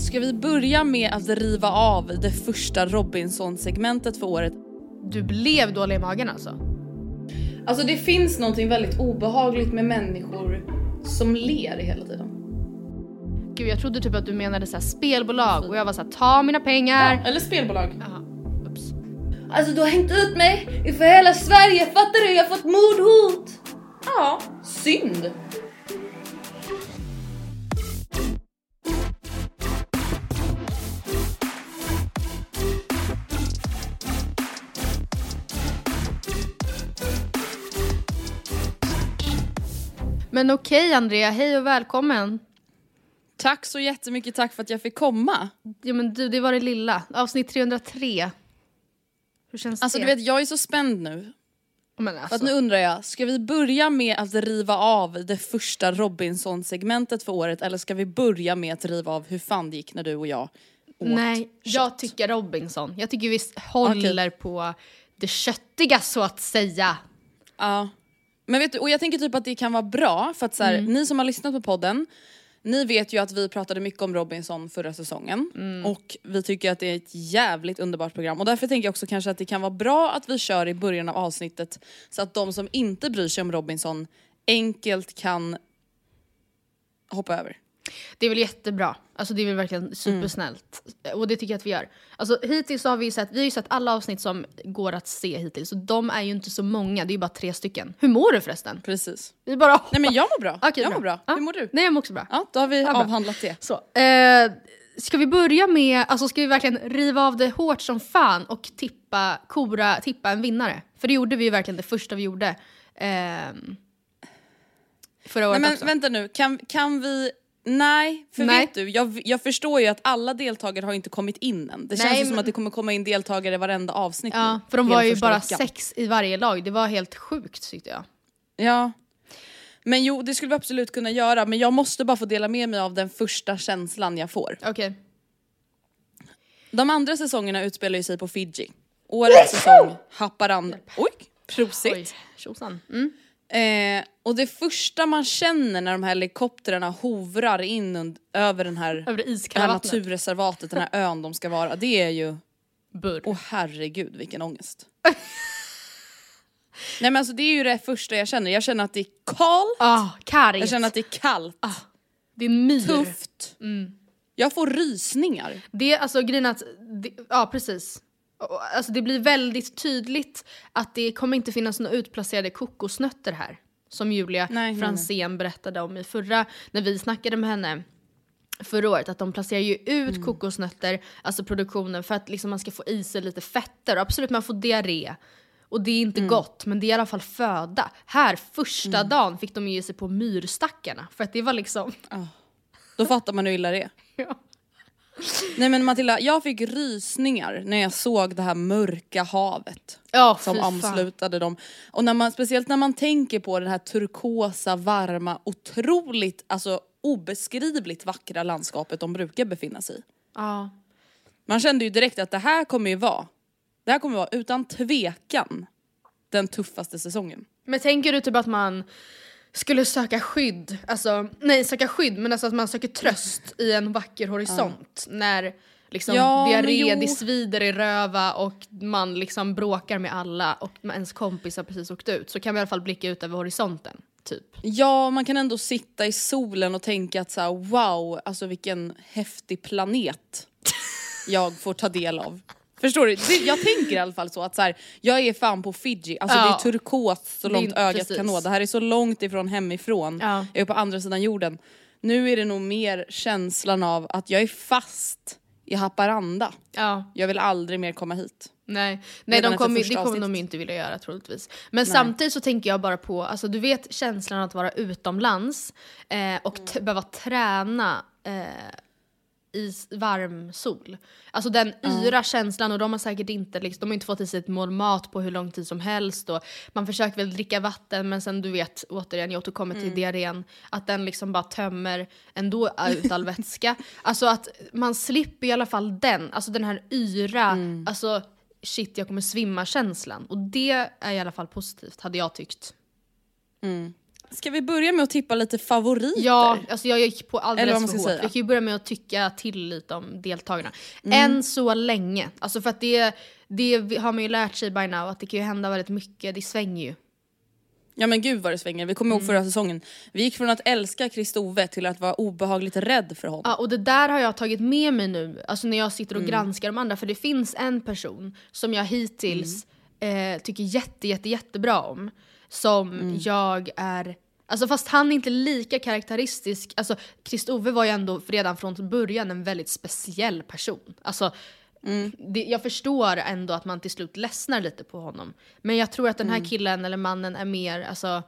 Ska vi börja med att riva av det första Robinson-segmentet för året? Du blev dålig i magen alltså? Alltså det finns någonting väldigt obehagligt med människor som ler hela tiden. Gud jag trodde typ att du menade så här spelbolag och jag var så här, ta mina pengar. Ja, eller spelbolag. Jaha, ups. Alltså du har hängt ut mig inför hela Sverige, fattar du? Jag har fått mordhot! Ja, synd. Men okej Andrea, hej och välkommen. Tack så jättemycket, tack för att jag fick komma. Ja men du, det var det lilla. Avsnitt 303. Hur känns Alltså det? du vet, jag är så spänd nu. men För alltså, att nu undrar jag, ska vi börja med att riva av det första Robinson-segmentet för året eller ska vi börja med att riva av hur fan det gick när du och jag åt Nej, jag kött? tycker Robinson. Jag tycker vi håller på det köttiga så att säga. Ja. Men vet du, och jag tänker typ att det kan vara bra för att så här, Mm. ni som har lyssnat på podden, ni vet ju att vi pratade mycket om Robinson förra säsongen Mm. och vi tycker att det är ett jävligt underbart program och därför tänker jag också kanske att det kan vara bra att vi kör i början av avsnittet så att de som inte bryr sig om Robinson enkelt kan hoppa över. Det är väl jättebra. Alltså det är väl verkligen supersnällt. Och det tycker jag att vi gör. Alltså hittills så har vi sett, vi har ju sett alla avsnitt som går att se hittills. Och de är ju inte så många, det är ju bara tre stycken. Hur mår du förresten? Precis. Vi bara Nej men jag mår bra. Okej, jag mår bra. Ja. Hur mår du? Nej jag mår också bra. Ja, då har vi bra. avhandlat det. Så, eh, ska vi börja med, alltså ska vi verkligen riva av det hårt som fan och tippa, kora, tippa en vinnare? För det gjorde vi ju verkligen det första vi gjorde. ehm, förra året Nej men också. vänta nu, kan, kan vi... Nej, för Nej. vet du, jag, jag förstår ju att alla deltagare har inte kommit in än. Det känns Nej, ju som men- att det kommer komma in deltagare i varenda avsnitt Ja, nu, för de var ju bara veckan. sex i varje lag, det var helt sjukt tyckte jag. Ja. Men jo, det skulle vi absolut kunna göra, men jag måste bara få dela med mig av den första känslan jag får. Okej. De andra säsongerna utspelar ju sig på Fiji. Årets säsong, Haparanda... Oj, prosit! Oj, tjosan. Mm. Eh, och det första man känner när de här helikoptrarna hovrar in und- över den här, Över det här naturreservatet, den här ön de ska vara, det är ju... Burr. Åh herregud vilken ångest. Nej men alltså det är ju det första jag känner, jag känner att det är kallt, kargt. jag känner att det är kallt, det är myr. tufft. Jag får rysningar. Det är alltså grejen att, det, ja precis. Alltså det blir väldigt tydligt att det kommer inte finnas några utplacerade kokosnötter här. Som Julia Nej, Fransén berättade om i förra, när vi snackade med henne förra året, att de placerar ju ut Mm. kokosnötter, alltså produktionen, för att liksom man ska få i sig lite fetter. Och absolut, man får diarré. Och det är Mm. inte gott, men det är i alla fall föda. Här, första dagen fick de ge sig på myrstackarna, för att det var liksom... Då fattar man hur illa det är. Ja. Nej men Matilda, jag fick rysningar när jag såg det här mörka havet Ja, som omslutade dem. Och när man, speciellt när man tänker på det här turkosa, varma, otroligt, alltså obeskrivligt vackra landskapet de brukar befinna sig i. Ja. Man kände ju direkt att det här kommer ju vara, det här kommer vara utan tvekan den tuffaste säsongen. Men tänker du typ att man skulle söka skydd, alltså nej söka skydd men alltså att man söker tröst i en vacker horisont när liksom Ja, diarré, det svider i röva och man liksom bråkar med alla och ens kompis har precis åkt ut så kan vi i alla fall blicka ut över horisonten. Typ. Ja, man kan ändå sitta i solen och tänka att så här, wow, alltså vilken häftig planet jag får ta del av. Förstår du? Det, jag tänker i alla fall så att så här, jag är fan på Fiji, alltså Ja. det är turkos så långt ögat precis. kan nå. Det här är så långt ifrån hemifrån, Ja. jag är på andra sidan jorden. Nu är det nog mer känslan av att jag är fast i Haparanda. Ja, Jag vill aldrig mer komma hit. nej, nej de efter kommer, det kommer de inte vilja göra troligtvis. Men samtidigt så tänker jag bara på, alltså du vet känslan att vara utomlands eh, och t- behöva träna eh, i varm sol. Alltså den yra känslan och de har säkert inte, liksom, de har inte fått i sig ett mål mat på hur lång tid som helst och man försöker väl dricka vatten men sen du vet, återigen jag återkommer till diarrén, att den liksom bara tömmer ändå ut all vätska. Alltså att man slipper i alla fall den, alltså den här yra, alltså shit jag kommer svimma känslan. Och det är i alla fall positivt hade jag tyckt. Ska vi börja med att tippa lite favoriter? Ja, alltså jag gick på alldeles för hårt. säga. Vi kan ju börja med att tycka till lite om deltagarna. Mm. Än så länge. Alltså för att det, det har man ju lärt sig by now att det kan ju hända väldigt mycket, det svänger ju. Ja men gud vad det svänger. Vi kommer ihåg förra säsongen. Vi gick från att älska Kristove till att vara obehagligt rädd för honom. Ja, och det där har jag tagit med mig nu, alltså när jag sitter och Mm. granskar de andra. För det finns en person som jag hittills Mm. eh, tycker jätte, jätte, jättebra om. Som Mm. jag är... Alltså fast han är inte lika karaktäristisk. Alltså Kristove var ju ändå redan från början en väldigt speciell person. Alltså, Mm. det, jag förstår ändå att man till slut ledsnar lite på honom. Men jag tror att den här Mm. killen eller mannen är mer, alltså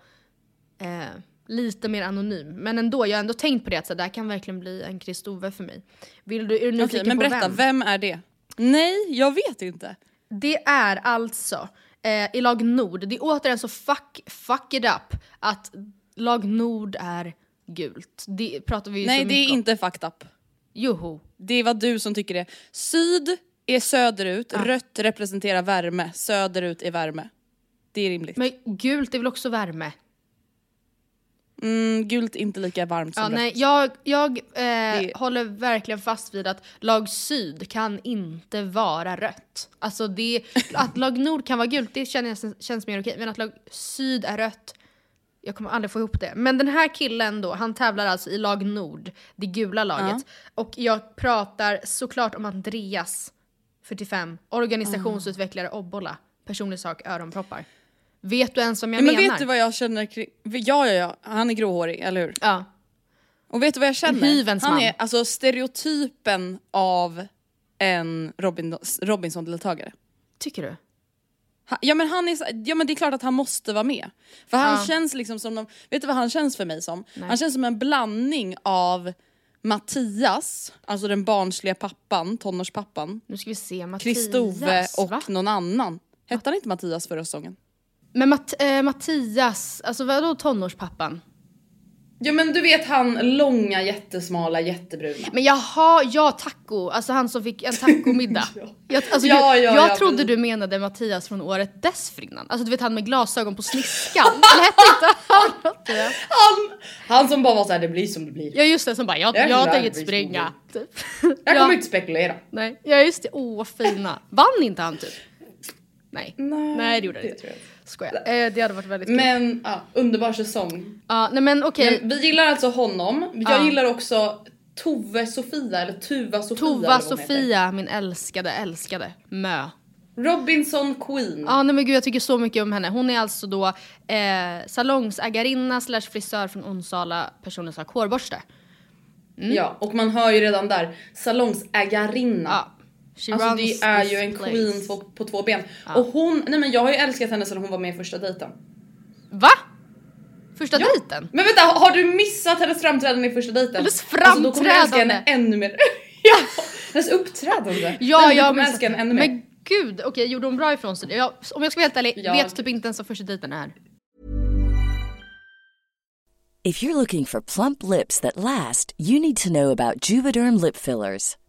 eh, lite mer anonym. Men ändå, jag har ändå tänkt på det att så, det här kan verkligen bli en Kristove för mig. Vill du, är du nyfiken men berätta, vem? vem? är det? Nej, jag vet inte. Det är alltså eh, i lag Nord, det är återigen så fuck, fuck it up att lag Nord är gult. Det pratar vi ju Nej så det är mycket om. inte fucked up. Joho. Det var du som tycker det. Syd är söderut, rött representerar värme, söderut är värme. Det är rimligt. Men gult är väl också värme? Mm, gult inte lika varmt som Ja, rött. nej, jag jag eh, Det- håller verkligen fast vid att lag syd kan inte vara rött. Alltså det, att lag nord kan vara gult, det känns, känns mer okej. Men att lag syd är rött, jag kommer aldrig få ihop det. Men den här killen då, han tävlar alltså i lag nord, det gula laget. Och jag pratar såklart om Andreas, 45, organisationsutvecklare Obbola, personlig sak, öronproppar. Vet du ens vad jag Ja, men menar? vet du vad jag känner kring... Ja, ja, ja. Han är gråhårig, eller hur? Ja. Och vet du vad jag känner? hyvens Han man. är alltså stereotypen av en Robin, Robinson-deltagare. Tycker du? Han- Ja men, han är, ja men det är klart att han måste vara med. För han Ja. känns liksom som, de, vet du vad han känns för mig som? Nej. Han känns som en blandning av Mattias, alltså den barnsliga pappan, tonårspappan, Nu ska vi se, Mattias. Kristove och va? någon annan. Hette han inte Mattias förra säsongen? Men Matt, eh, Mattias, alltså vadå tonårspappan? Ja men du vet han långa, jättesmala, jättebruna. Men jaha, ja taco, alltså han som fick en tacomiddag. jag, alltså, Ja, jag, ja, jag ja, trodde precis. du menade Mattias från året dessförinnan. Alltså du vet han med glasögon på sniskan. Eller hette inte han? Han, han som bara var såhär, det blir som det blir. Ja just det, som bara jag, Jag tänker inte springa. Typ. Jag ja, kommer inte spekulera. nej. ja just det, åh vad fina. Vann inte han typ? Nej, nej, det gjorde han inte. Skojar. Eh, det hade varit väldigt kul. Men ja, underbar säsong. Ja, nej men okej. Men vi gillar alltså honom. Jag Ja. gillar också Tove Sofia eller Tuva Sofia. eller Tova vad hon heter. Sofia, min älskade, älskade Mö. Robinson Queen. Ja nej men gud jag tycker så mycket om henne. Hon är alltså då eh, salongsägarinna slash frisör från Onsala, personen som har hårborste. Ja, och man hör ju redan där, salongsägarinna. Ja. She Alltså det är ju en place. queen på, på två ben. Och hon, nej men jag har ju älskat henne sedan hon var med i första dejten. Va? Första Ja. dejten? Men vänta, har du missat hennes framträdande i första dejten? Hennes Alltså då kommer jag älska framträdande? henne ännu mer. ja, hennes uppträdande. Ja, Nej, men jag du kommer älska henne ännu mer. Men gud, okej gjorde hon bra ifrån sig? Jag, om jag ska vara helt ärlig, Ja. vet typ inte ens vad första dejten är. If you're looking for plump lips that last, you need to know about Juvederm lip fillers.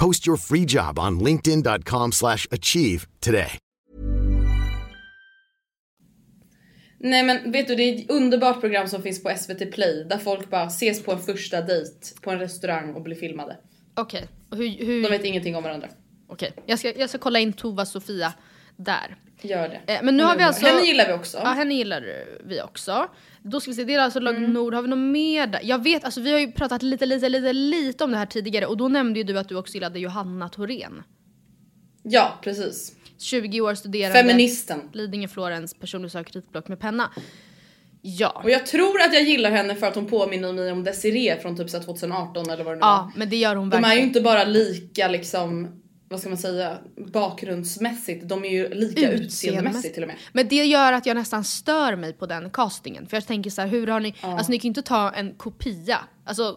Post your free job on linkedin.com/achieve slash achieve today. Nej men vet du, det är ett underbart program som finns på SVT Play där folk bara ses på en första dejt på en restaurang och blir filmade. Okej, och hur... hur... De vet ingenting om varandra. Okej, jag, ska, jag ska kolla in Tova Sofia där. Gör det. Eh, men nu har vi alltså... Henne gillar vi också. Ja, henne gillar vi också. Då ska vi se, det är alltså Lag Mm. Nord. Har vi något mer där? Jag vet, alltså vi har ju pratat lite, lite, lite, lite om det här tidigare och då nämnde ju du att du också gillade Johanna Thorén. Ja, precis. 20 år studerande. Feministen. Lidingö Florens, personlig sök, ritblock med penna. Ja. Och jag tror att jag gillar henne för att hon påminner mig om Desiree från typ så här 2018 eller vad det nu Ja, var. men det gör hon De är verkligen. ju inte bara lika liksom, vad ska man säga, bakgrundsmässigt, de är ju lika utseendemässigt till och med. Men det gör att jag nästan stör mig på den castingen. För jag tänker så här, hur har ni, alltså ni kan ju inte ta en kopia. Alltså,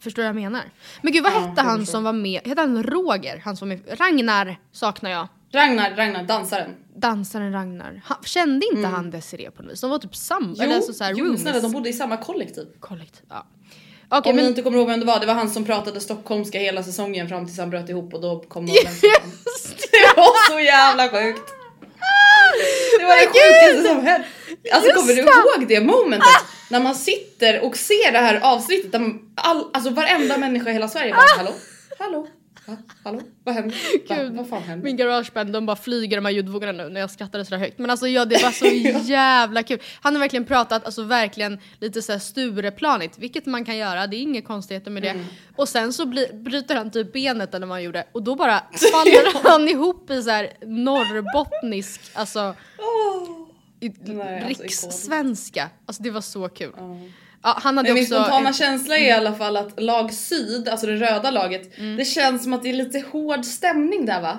förstår du vad jag menar? Men gud vad Ja, hette han som var med? Hette han Roger? Han som är, Ragnar saknar jag. Ragnar, Ragnar, dansaren. Dansaren Ragnar. Han, kände inte han Desiree på något vis? De var typ samma, Mm. Jo, eller alltså så här jo snälla de bodde i samma kollektiv. Kollektiv, ja. Okej Om ni men inte kommer ihåg vem det var, det var han som pratade stockholmska hela säsongen fram tills han bröt ihop och då kom någon Just Det var så jävla sjukt! Det var det sjukaste som hänt! Alltså kommer du ihåg det momentet? När man sitter och ser det här avsnittet där man- all, alltså varenda människa i hela Sverige bara hallå? Hallå? Va? Hallå? Vad händer? Va? Gud, Vad fan händer? Min garageband de bara flyger de här ljudvågorna nu när jag skrattade sådär högt. Men alltså ja, det var så jävla kul. Han har verkligen pratat, alltså verkligen lite såhär Stureplanigt, vilket man kan göra, det är inga konstigheter med det. Mm. Och sen så bli, bryter han typ benet eller vad han gjorde och då bara faller han ihop i såhär norrbottnisk, alltså i, Nej, alltså, rikssvenska. Alltså det var så kul. Ja, han hade Men min också... spontana känsla är i alla fall att lag syd, alltså det röda laget, Mm. det känns som att det är lite hård stämning där va?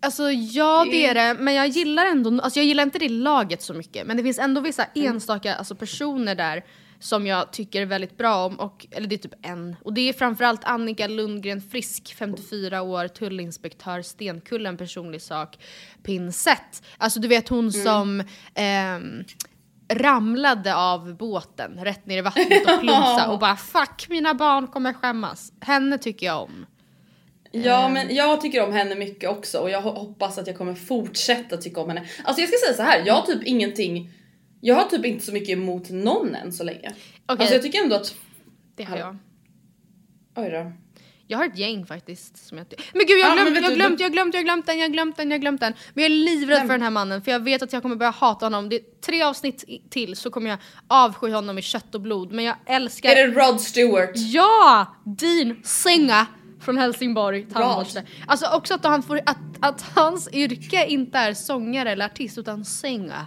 Alltså ja det är det, men jag gillar ändå, alltså jag gillar inte det laget så mycket. Men det finns ändå vissa Mm. enstaka alltså personer där som jag tycker väldigt bra om. Och, eller det är typ en. Och det är framförallt Annika Lundgren Frisk, 54 år, tullinspektör, Stenkullen, personlig sak, pinsett. Alltså du vet hon Mm. som ehm, ramlade av båten rätt ner i vattnet och plumsa och bara fuck mina barn kommer skämmas. Henne tycker jag om. Ja Ehm. men jag tycker om henne mycket också och jag ho- hoppas att jag kommer fortsätta tycka om henne. Alltså jag ska säga så här, jag har typ ingenting, jag har typ inte så mycket emot någon än så länge. Okej. Alltså jag tycker ändå att, Det har jag. oj då. Jag har ett gäng faktiskt. Som jag men gud jag har Ja, glömt, vet jag glömt, jag glömt, jag glömt den, jag har glömt den, jag har glömt den. Men jag är livrädd för den här mannen för jag vet att jag kommer börja hata honom. Det är tre avsnitt till så kommer jag avsky honom i kött och blod. Men jag älskar... Är det Rod Stewart? Ja! Dean Senga från Helsingborg, tandborste. Alltså också att, han får, att, att hans yrke inte är sångare eller artist utan Senga.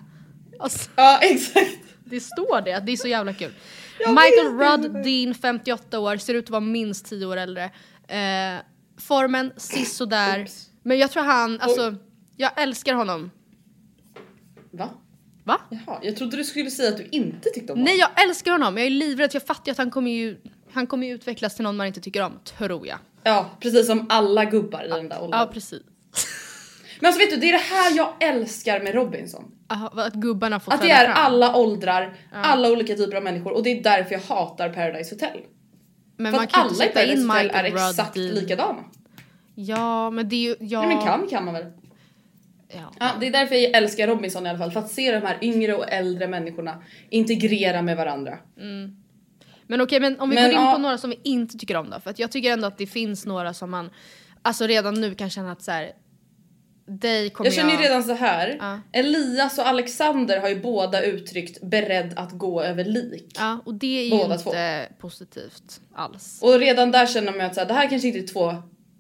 Alltså, Ja exakt. det står det, det är så jävla kul. Jag Michael. Rudd, Dean, 58 år, ser ut att vara minst 10 år äldre. Eh, formen, sisådär. Men jag tror han, alltså, jag älskar honom. Va? Va? Jaha, jag trodde du skulle säga att du inte tyckte om honom. Nej jag älskar honom, jag är livrädd, jag fattar ju att han kommer ju, han kommer ju utvecklas till någon man inte tycker om, tror jag. Ja, precis som alla gubbar i den där åldern. Ja precis. Men alltså vet du, det är det här jag älskar med Robinson. Aha, att gubbarna får Att det är fram. alla åldrar, alla olika typer av människor och det är därför jag hatar Paradise Hotel. Men För man att alla i Paradise Hotel är Rudd exakt i- likadana. Ja men det är ju, ja. Nej men kan kan man väl? Ja. Ja, det är därför jag älskar Robinson i alla fall, för att se de här yngre och äldre människorna integrera med varandra. Men okej, men om vi Men, går in ja. på några som vi inte tycker om då. För att jag tycker ändå att det finns några som man alltså redan nu kan känna att så här. Dig kommer Jag känner ju redan så här. Ja. Elias och Alexander har ju båda uttryckt beredd att gå över lik. Ja, och det är ju Båda inte positivt alls. Och redan där känner man att så här, det här kanske inte är två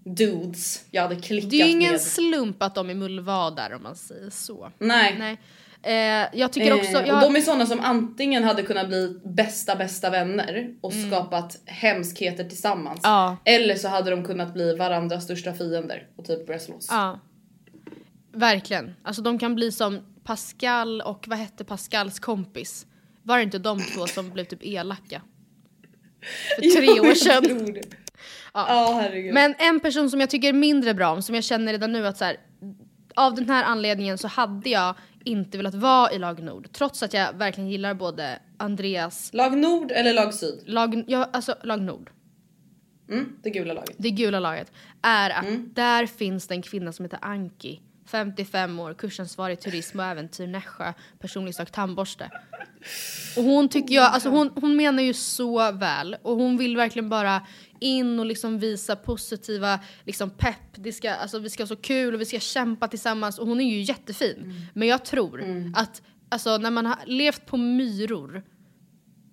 dudes jag hade klickat Det är ju ingen med. slump att de är mullvadar om man säger så. Nej. Nej. Eh, jag tycker också... Eh, Jag, Och de är sådana som antingen hade kunnat bli bästa bästa vänner och skapat hemskheter tillsammans. Mm. Ja. Eller så hade de kunnat bli varandras största fiender och typ börja slåss. Ja. Verkligen. Alltså de kan bli som Pascal och vad hette Pascals kompis? Var det inte de två som blev typ elaka? För tre år sedan. Ja, herregud. Men en person som jag tycker mindre bra om, som jag känner redan nu att så här, av den här anledningen så hade jag inte velat vara i lag Nord. Trots att jag verkligen gillar både Andreas, Lag Nord eller lag Syd? lag, ja, alltså lag Nord, Mm, det gula laget. det gula laget, är att Mm. där finns det en kvinna som heter Anki. 55 år, kursansvarig turism och äventyr Nässjö, personlig sak tandborste. Och hon tycker jag, alltså hon, hon menar ju så väl och hon vill verkligen bara in och liksom visa positiva liksom pepp. Det ska, alltså vi ska ha så kul och vi ska kämpa tillsammans och hon är ju jättefin. Men jag tror att alltså, när man har levt på myror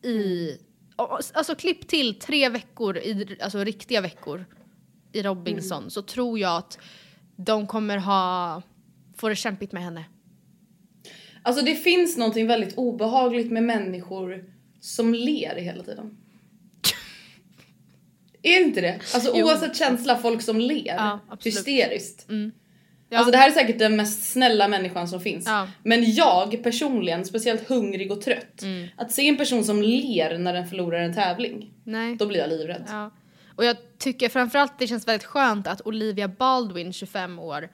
i, och- alltså klipp till tre veckor, i, alltså riktiga veckor i Robinson så tror jag att de kommer ha, få det kämpigt med henne. Alltså det finns någonting väldigt obehagligt med människor som ler hela tiden. Är det inte det? Alltså Jo. oavsett känsla, folk som ler Ja, absolut. hysteriskt. Ja. Alltså det här är säkert den mest snälla människan som finns. Ja. Men jag personligen, speciellt hungrig och trött, Mm. att se en person som ler när den förlorar en tävling, Nej. då blir jag livrädd. Ja. Och jag tycker framförallt det känns väldigt skönt att Olivia Baldwin, 25 år,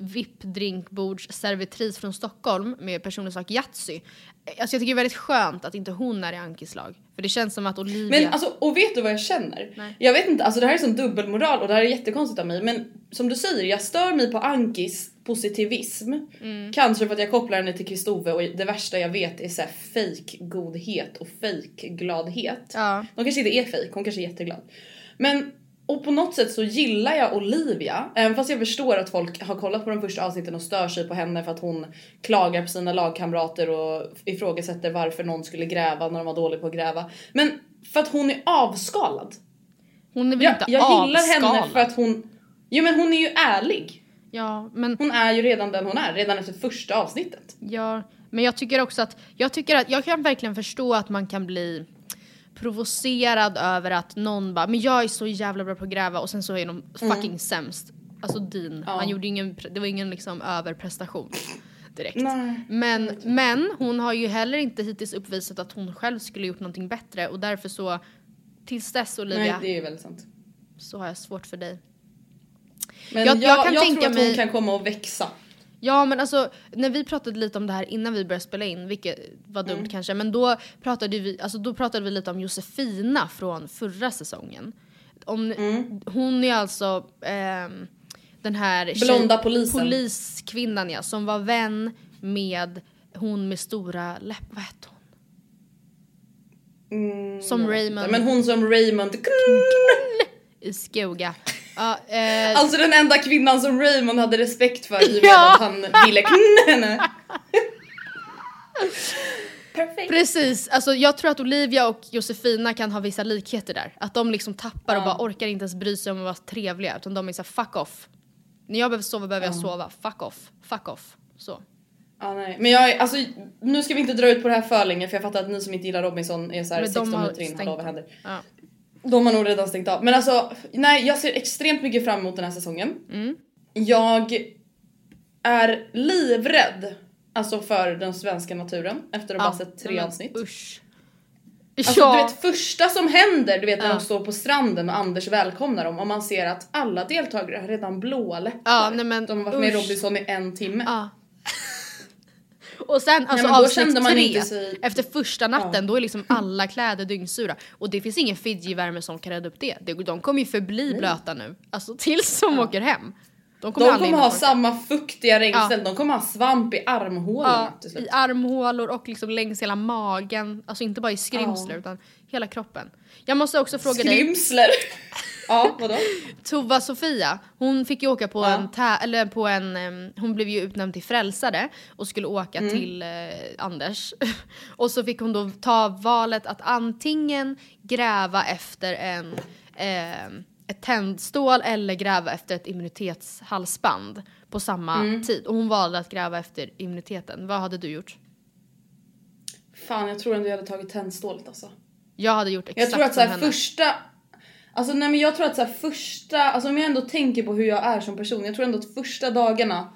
VIP-drinkbordsservitris från Stockholm med personlig sak Yatzy. Alltså jag tycker det är väldigt skönt att inte hon är i Ankis lag. För det känns som att Olivia... Men alltså, och vet du vad jag känner? Nej. Jag vet inte, alltså det här är sån dubbelmoral och det här är jättekonstigt av mig men som du säger, jag stör mig på Ankis positivism. Mm. Kanske för att jag kopplar henne till Kristove och det värsta jag vet är såhär fake godhet och fake gladhet. Ja. De kanske inte är fake, hon kanske är jätteglad. Men och på något sätt så gillar jag Olivia, även fast jag förstår att folk har kollat på de första avsnitten och stör sig på henne för att hon klagar på sina lagkamrater och ifrågasätter varför någon skulle gräva när de var dåliga på att gräva. Men för att hon är avskalad. Hon är väl Jag, inte jag gillar henne avskalad? för att hon... Jo men hon är ju ärlig. Ja, men, Hon är ju redan den hon är, redan efter första avsnittet. ja, men jag tycker också att, jag tycker att, jag kan verkligen förstå att man kan bli provocerad över att någon bara men jag är så jävla bra på att gräva och sen så är de fucking sämst. Alltså Dean, Ja. han gjorde ingen, det var ingen liksom överprestation direkt. Nej. Men, men hon har ju heller inte hittills uppvisat att hon själv skulle gjort någonting bättre och därför så tills dess Nej Olivia det är väldigt sant. så har jag svårt för dig. Men Jag- jag, jag jag, tror att mig- hon kan komma att växa. Ja men alltså när vi pratade lite om det här innan vi började spela in, vilket var dumt Mm. kanske, men då pratade, vi, alltså, då pratade vi lite om Josefina från förra säsongen. Om, Mm. Hon är alltså ehm, den här tjej- Blonda polisen. poliskvinnan ja, som var vän med hon med stora läppar, vad hette hon? Mm, Som Raymond. Men hon som Raymond... i skoga. Ja, eh, Alltså den enda kvinnan som Raymond hade respekt för i och med Ja. att han ville henne. Perfekt. Precis, alltså jag tror att Olivia och Josefina kan ha vissa likheter där. Att de liksom tappar och bara orkar inte ens bry sig om att vara trevliga utan de är såhär fuck off. När jag behöver sova behöver jag sova, fuck off, fuck off. Så. Ja, nej. Men jag, alltså, nu ska vi inte dra ut på det här för länge för jag fattar att ni som inte gillar Robinson är så här Men de 16 har minuter in, hallå vad händer? Ja. De har nog redan stängt av. Men alltså, nej jag ser extremt mycket fram emot den här säsongen. Mm. Jag är livrädd alltså för den svenska naturen efter att ha bara sett tre avsnitt. Usch. Alltså ja. du vet första som händer, du vet när Ja. de står på stranden och Anders välkomnar dem och man ser att alla deltagare har redan blåa läppar. Ja, nej men de har varit med i usch. Robinson i en timme. Ja. Och sen alltså då avsnitt kände man tre, inte sig- efter första natten, då är liksom alla kläder dyngsura. Och det finns ingen Fiji-värme som kan rädda upp det. De, kommer ju förbli blöta nu, alltså tills de åker hem. De kommer De kommer ha samma fuktiga regnställ, de kommer ha svamp i armhålorna Ja, i armhålor och liksom längs hela magen. Alltså inte bara i skrimsler Ja. utan hela kroppen. Jag måste också fråga dig, Skrimsler! ja, vadå? Tova Sofia, hon fick ju åka på Ja. en, tä- eller på en, em, hon blev ju utnämnd till frälsare och skulle åka Mm. till eh, Anders. och så fick hon då ta valet att antingen gräva efter en, em, ett tändstål eller gräva efter ett immunitetshalsband på samma Mm. tid. Och hon valde att gräva efter immuniteten. Vad hade du gjort? Fan jag tror ändå jag hade tagit tändstålet alltså. Jag hade gjort exakt Jag tror att så som här, henne. första... Alltså nej men jag tror att så här, första... Alltså om jag ändå tänker på hur jag är som person. Jag tror ändå att första dagarna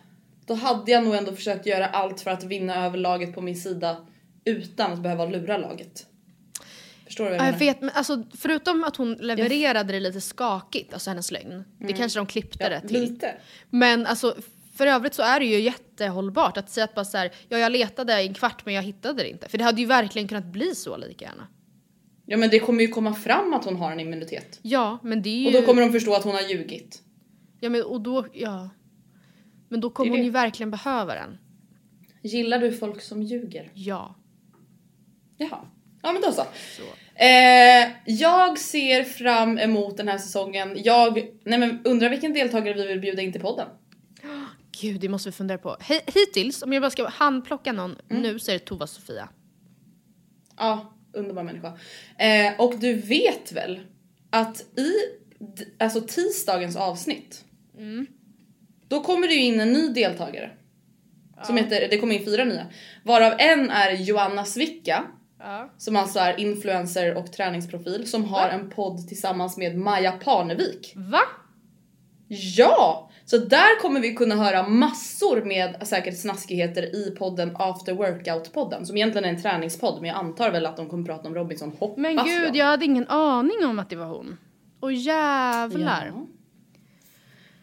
då hade jag nog ändå försökt göra allt för att vinna över laget på min sida utan att behöva lura laget. Förstår du vad jag Ja, jag menar? vet, men alltså, förutom att hon levererade det lite skakigt, alltså hennes lögn. Det kanske de klippte det till. Mm. Lite. Men alltså, för övrigt så är det ju jättehållbart att säga att bara så här, ja jag letade i en kvart men jag hittade det inte. För det hade ju verkligen kunnat bli så lika gärna. Ja men det kommer ju komma fram att hon har en immunitet. Ja, men det är ju... Och då kommer de förstå att hon har ljugit. Ja, men och då, ja. Men då kommer hon det. ju verkligen behöva den. Gillar du folk som ljuger? Ja. Jaha. Ja men då så. Eh, jag ser fram emot den här säsongen. Jag nej men undrar vilken deltagare vi vill bjuda in till podden. Gud, det måste vi fundera på. Hittills, om jag bara ska handplocka någon Mm. nu så är det Tova Sofia. Ja, underbar människa. Eh, och du vet väl att i alltså tisdagens avsnitt då kommer det ju in en ny deltagare. Som heter, det kommer in fyra nya. Varav en är Joanna Svicka. Som alltså är influencer och träningsprofil som har en podd tillsammans med Maja Parnevik. Va? Ja! Så där kommer vi kunna höra massor med säkert snaskigheter i podden After Workout-podden som egentligen är en träningspodd men jag antar väl att de kommer prata om Robinson hoppas Men gud, jag hade ingen aning om att det var hon. Åh jävlar. Ja.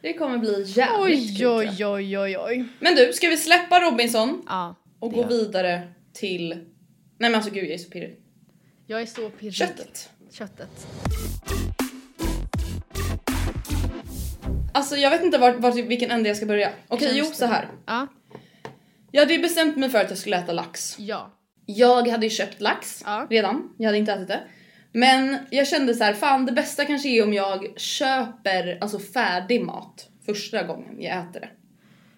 Det kommer bli jävligt Oj, jag. oj, oj, oj, oj. Men du, ska vi släppa Robinson Ja, och gå vidare till... Nej men alltså gud jag är så pirrig. Jag är så pirrig. Köttet. Köttet. Alltså jag vet inte vart, vart, vilken ände jag ska börja. Okej, Okej, jo så här. Ja. Jag hade ju bestämt mig för att jag skulle äta lax. Ja. Jag hade ju köpt lax Ja. redan, jag hade inte ätit det. Men jag kände så här, fan det bästa kanske är om jag köper alltså färdig mat första gången jag äter det.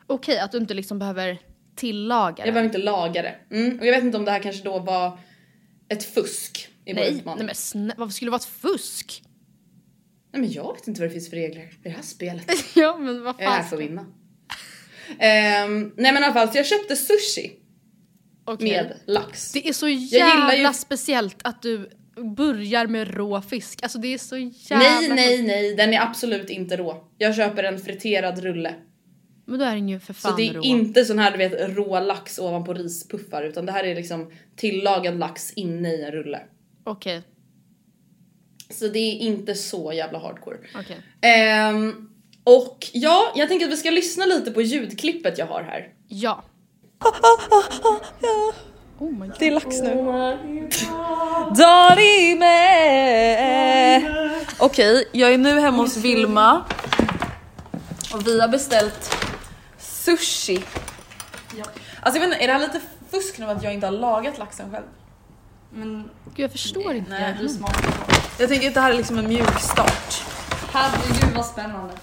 Okej, att du inte liksom behöver tillaga Jag det. behöver inte laga det. Mm. Och jag vet inte om det här kanske då var ett fusk i vår Nej, utmaning. nej men snä- varför skulle det vara ett fusk? Nej men jag vet inte vad det finns för regler i det här spelet. ja men vad Jag är här fan. för att vinna. Ehm, nej men i alla fall, så jag köpte sushi Okej. med lax. Det är så jävla ju- speciellt att du börjar med rå fisk. Alltså det är så jävla... Nej nej nej, den är absolut inte rå. Jag köper en friterad rulle. Men då är den ju för fan Så det är rå. inte sån här du vet rå lax ovanpå rispuffar utan det här är liksom tillagad lax inne i en rulle. Okej, Så det är inte så jävla hardcore. okej. Ehm, och ja, jag tänker att vi ska lyssna lite på ljudklippet jag har här. Ja. Oh my god. Det är lax nu. Darime! Okej, jag är nu hemma hos Vilma. Och vi har beställt sushi. Alltså jag vet inte, är det här lite fusk nu att jag inte har lagat laxen själv? Gud jag förstår inte. Nej, du smakar Jag tänker att det här är liksom en mjuk start. Herregud vad spännande.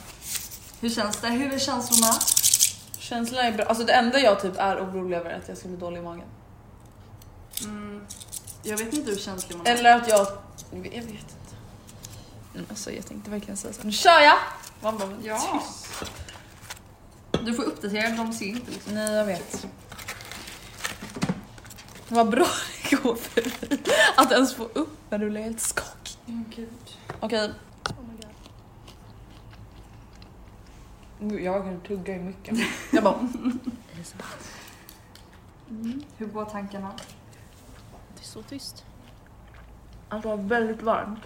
Hur känns det? Hur är känslorna? Känslan är bra. Alltså det enda jag typ är orolig över är att jag ska bli dålig i magen. Jag vet inte hur känslig man är. Eller att jag... Jag vet inte. Alltså jag tänkte verkligen säga så. Nu kör jag! Man bara, Ja. Du får uppdatera, de ser inte liksom. Nej jag vet. Vad bra det går för mig. Att ens få upp när du blir helt skakig. Okej. Gud, Jag kan tugga i mycket. Jag bara... Hur går tankarna? Det är så tyst. Alltså det var väldigt varmt.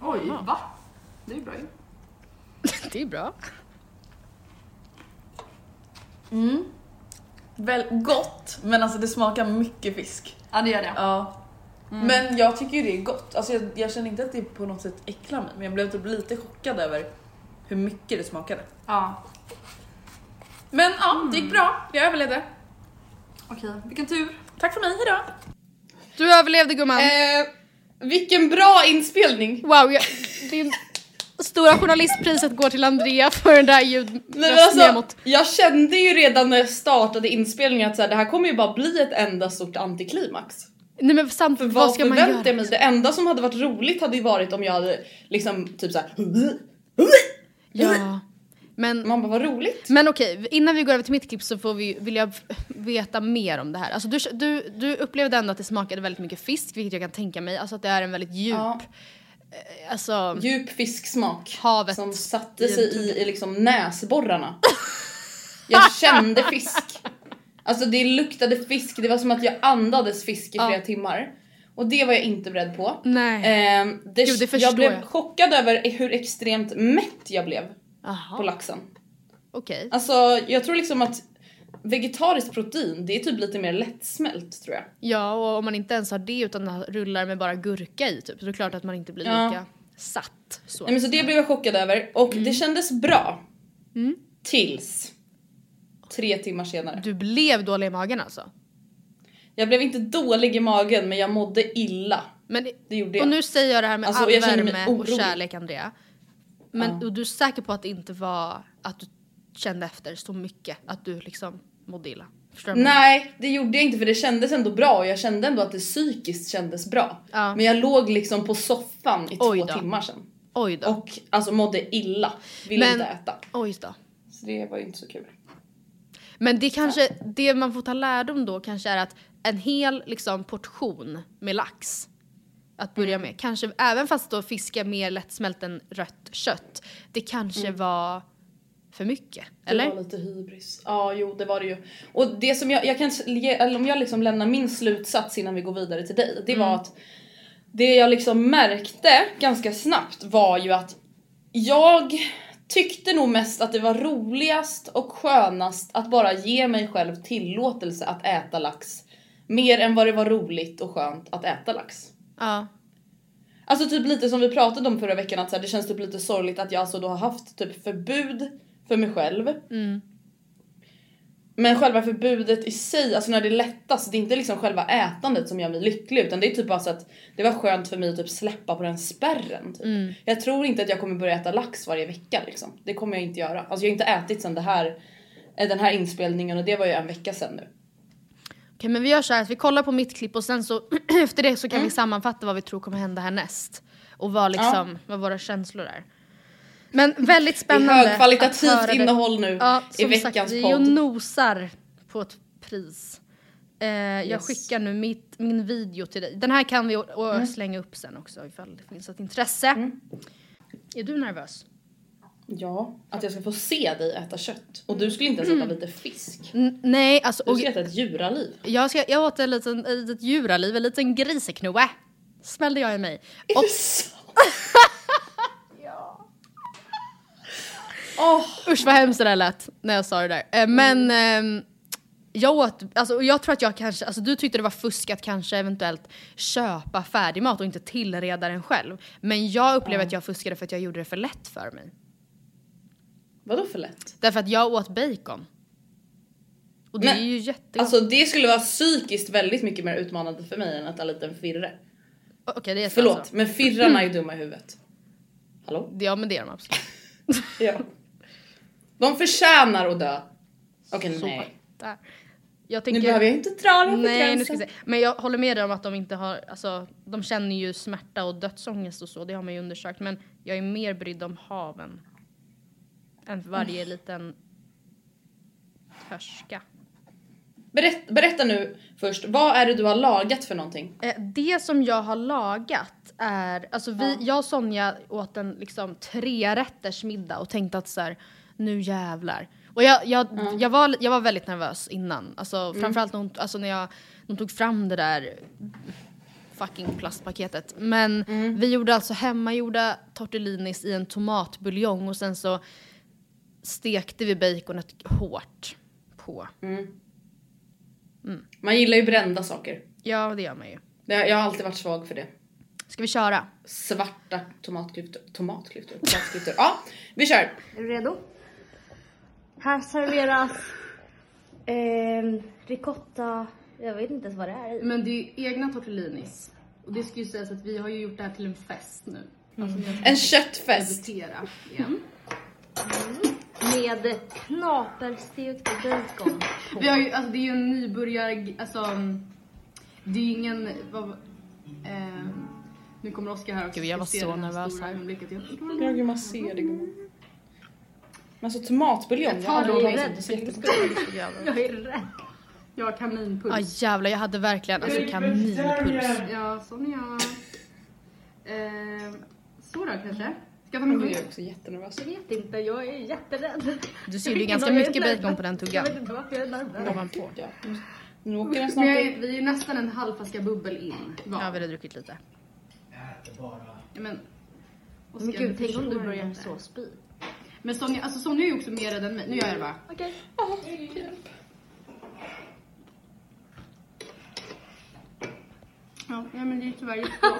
Oj, va? Det är bra ju. Det är bra. Väl gott, men alltså det smakar mycket fisk. Ja det gör det. Ja. Men jag tycker ju det är gott. Alltså jag, jag känner inte att det på något sätt äcklar mig, men jag blev typ lite chockad över hur mycket det smakade. Ja. Men ja, det gick bra. Jag överlevde. Okej, vilken tur. Tack för mig, hejdå! Du överlevde gumman. Eh, vilken bra inspelning! Wow, jag, din stora journalistpriset går till Andrea för den där ljudröstmemot. alltså, jag kände ju redan när jag startade inspelningen att så här, det här kommer ju bara bli ett enda stort antiklimax. Nej men samtidigt, Vad, vad ska man göra? mig? Det enda som hade varit roligt hade ju varit om jag hade liksom typ såhär Ja. Men, Man bara vad roligt. men okej, innan vi går över till mitt klipp så får vi, vill jag veta mer om det här. Alltså du, du, du upplevde ändå att det smakade väldigt mycket fisk, vilket jag kan tänka mig. Alltså att det är en väldigt djup... Ja. eh, Alltså... Djup fisksmak. Havet Som satte sig i, i liksom näsborrarna. jag kände fisk. Alltså det luktade fisk, det var som att jag andades fisk i Ja. flera timmar. Och det var jag inte beredd på. Nej. Ehm, det, Gud, det jag blev jag. chockad över hur extremt mätt jag blev på Jaha, laxen. okej. Alltså jag tror liksom att vegetariskt protein, det är typ lite mer lättsmält tror jag. Ja, och om man inte ens har det utan rullar med bara gurka i typ, så är det klart att man inte blir Ja. lika satt. Så. Nej men så det blev jag chockad över och Mm. det kändes bra. Tills tre timmar senare. Du blev dålig i magen alltså? Jag blev inte dålig i magen men jag mådde illa. Men, Det gjorde och jag. nu säger jag det här med Alltså, all värme och kärlek Andrea. Men och du är säker på att det inte var att du kände efter så mycket att du liksom mådde illa? Nej det gjorde jag inte för det kändes ändå bra och jag kände ändå att det psykiskt kändes bra. Ja. Men jag låg liksom på soffan i Oj två då. timmar sedan. Oj då. Och alltså mådde illa. Ville Men- inte äta. Oj då. Så det var ju inte så kul. Men det kanske, det man får ta lärdom då kanske är att en hel liksom, portion med lax att börja Mm. med, kanske även fast då fisk är mer lättsmält än rött kött, det kanske var för mycket. Eller? Mm. Det var lite hybris. Ja, jo det var det ju. Och det som jag, jag kan eller om jag liksom lämnar min slutsats innan vi går vidare till dig. Det Mm. var att det jag liksom märkte ganska snabbt var ju att jag tyckte nog mest att det var roligast och skönast att bara ge mig själv tillåtelse att äta lax. Mer än vad det var roligt och skönt att äta lax. Ja. Alltså typ lite som vi pratade om förra veckan att så här, det känns typ lite sorgligt att jag alltså då har haft typ förbud för mig själv. Men själva förbudet i sig, alltså när det lättas, det är inte liksom själva ätandet som gör mig lycklig utan det är typ bara så att det var skönt för mig att typ släppa på den spärren. Typ. Jag tror inte att jag kommer börja äta lax varje vecka liksom. Det kommer jag inte göra. Alltså jag har inte ätit sen det här, eh, den här inspelningen och det var ju en vecka sedan nu. Okej men vi gör så här att vi kollar på mitt klipp och sen så efter det så kan Mm. vi sammanfatta vad vi tror kommer hända härnäst. Och vad liksom, vad våra känslor är. Men väldigt Det är spännande. högkvalitativt det. innehåll nu Ja, i veckans sagt, vi är och podd. nosar på ett pris. Eh, Jag Yes. skickar nu mitt, min video till dig. Den här kan vi Mm. slänga upp sen också ifall det finns ett intresse. Är du nervös? Ja, att jag ska få se dig äta kött. Och du skulle inte ens äta lite fisk. N- nej, alltså Du ska äta ett djuraliv. jag, ska, jag åt en liten, ett litet djuraliv, en liten griseknoe. Smällde jag i mig. Och, Usch vad hemskt det där lät när jag sa det där. Eh, Men ehm, jag åt, alltså, jag tror att jag kanske, alltså du tyckte det var fusk att kanske eventuellt köpa färdigmat och inte tillreda den själv. Men jag upplever att jag fuskade för att jag gjorde det för lätt för mig. Vadå för lätt? Därför att jag åt bacon. Och det Men, är ju jättegott. Alltså det skulle vara psykiskt väldigt mycket mer utmanande för mig än att äta en liten firre. Okej det är Förlåt, alltså. men firrarna är dumma i huvudet. Hallå? Ja men det är de absolut. Ja. De förtjänar att dö. Okej, nej. Där. Jag Nu tänker, behöver jag inte dra det för Nej, nu ska jag säga. Men jag håller med dig om att de inte har, alltså de känner ju smärta och dödsångest och så, det har man ju undersökt. Men jag är mer brydd om haven. Än för varje liten törska. Berätt, berätta nu först, vad är det du har lagat för någonting? Eh, det som jag har lagat är, alltså vi, jag och Sonja åt en liksom trerätters middag och tänkte att så här, nu jävlar. Och jag, jag, jag, var, jag var väldigt nervös innan, alltså framförallt när hon, alltså när jag, när hon tog fram det där fucking plastpaketet. Men vi gjorde alltså hemmagjorda tortellinis i en tomatbuljong och sen så stekte vi baconet hårt på. Man gillar ju brända saker. Ja, det gör man ju. Det- Jag har alltid varit svag för det. Ska vi köra? Svarta tomatklyftor. Tomatklyftor? Tomatklyftor. Ja, vi kör! Är du redo? Här serveras eh, ricotta, jag vet inte ens vad det är i. Men det är ju egna tortellinis. Och det ska ju sägas att vi har ju gjort det här till en fest nu. Alltså En köttfest. igen. Med knaperstekt bacon. på. Vi har ju, alltså det är ju en nybörjar, alltså mm, det är ju ingen, vad, ehm, nu kommer Oskar här också. Gud, jag var ska se så här nervös stora här. Jag- Ja, gud man ser det gumman. Men alltså tomatbuljong, Jag jag har tar aldrig det tagit rädd. jättegodt. Jag är rädd. Jag har kaninpuls. Ja jävlar jag hade verkligen alltså kaninpuls. Ja, sån är jag. Ehm, så då kanske? Ska jag ta min Jag är också jättenervös. Jag vet inte, jag är jätterädd. Du ser ju ganska mycket bacon på den tuggan. Jag vet inte varför jag är. Ovanpå. Ja. nu- åker den snart jag är, vi är ju nästan en halv flaska bubbel in var. Ja vi hade druckit lite. Ja, men, Men Oskar, gud, tänk om du börjar så spy. Men Sonja, alltså Sonja är ju också mer rädd än mig. Nu gör jag det bara. Okej. Ja, ja men det är tyvärr jättebra.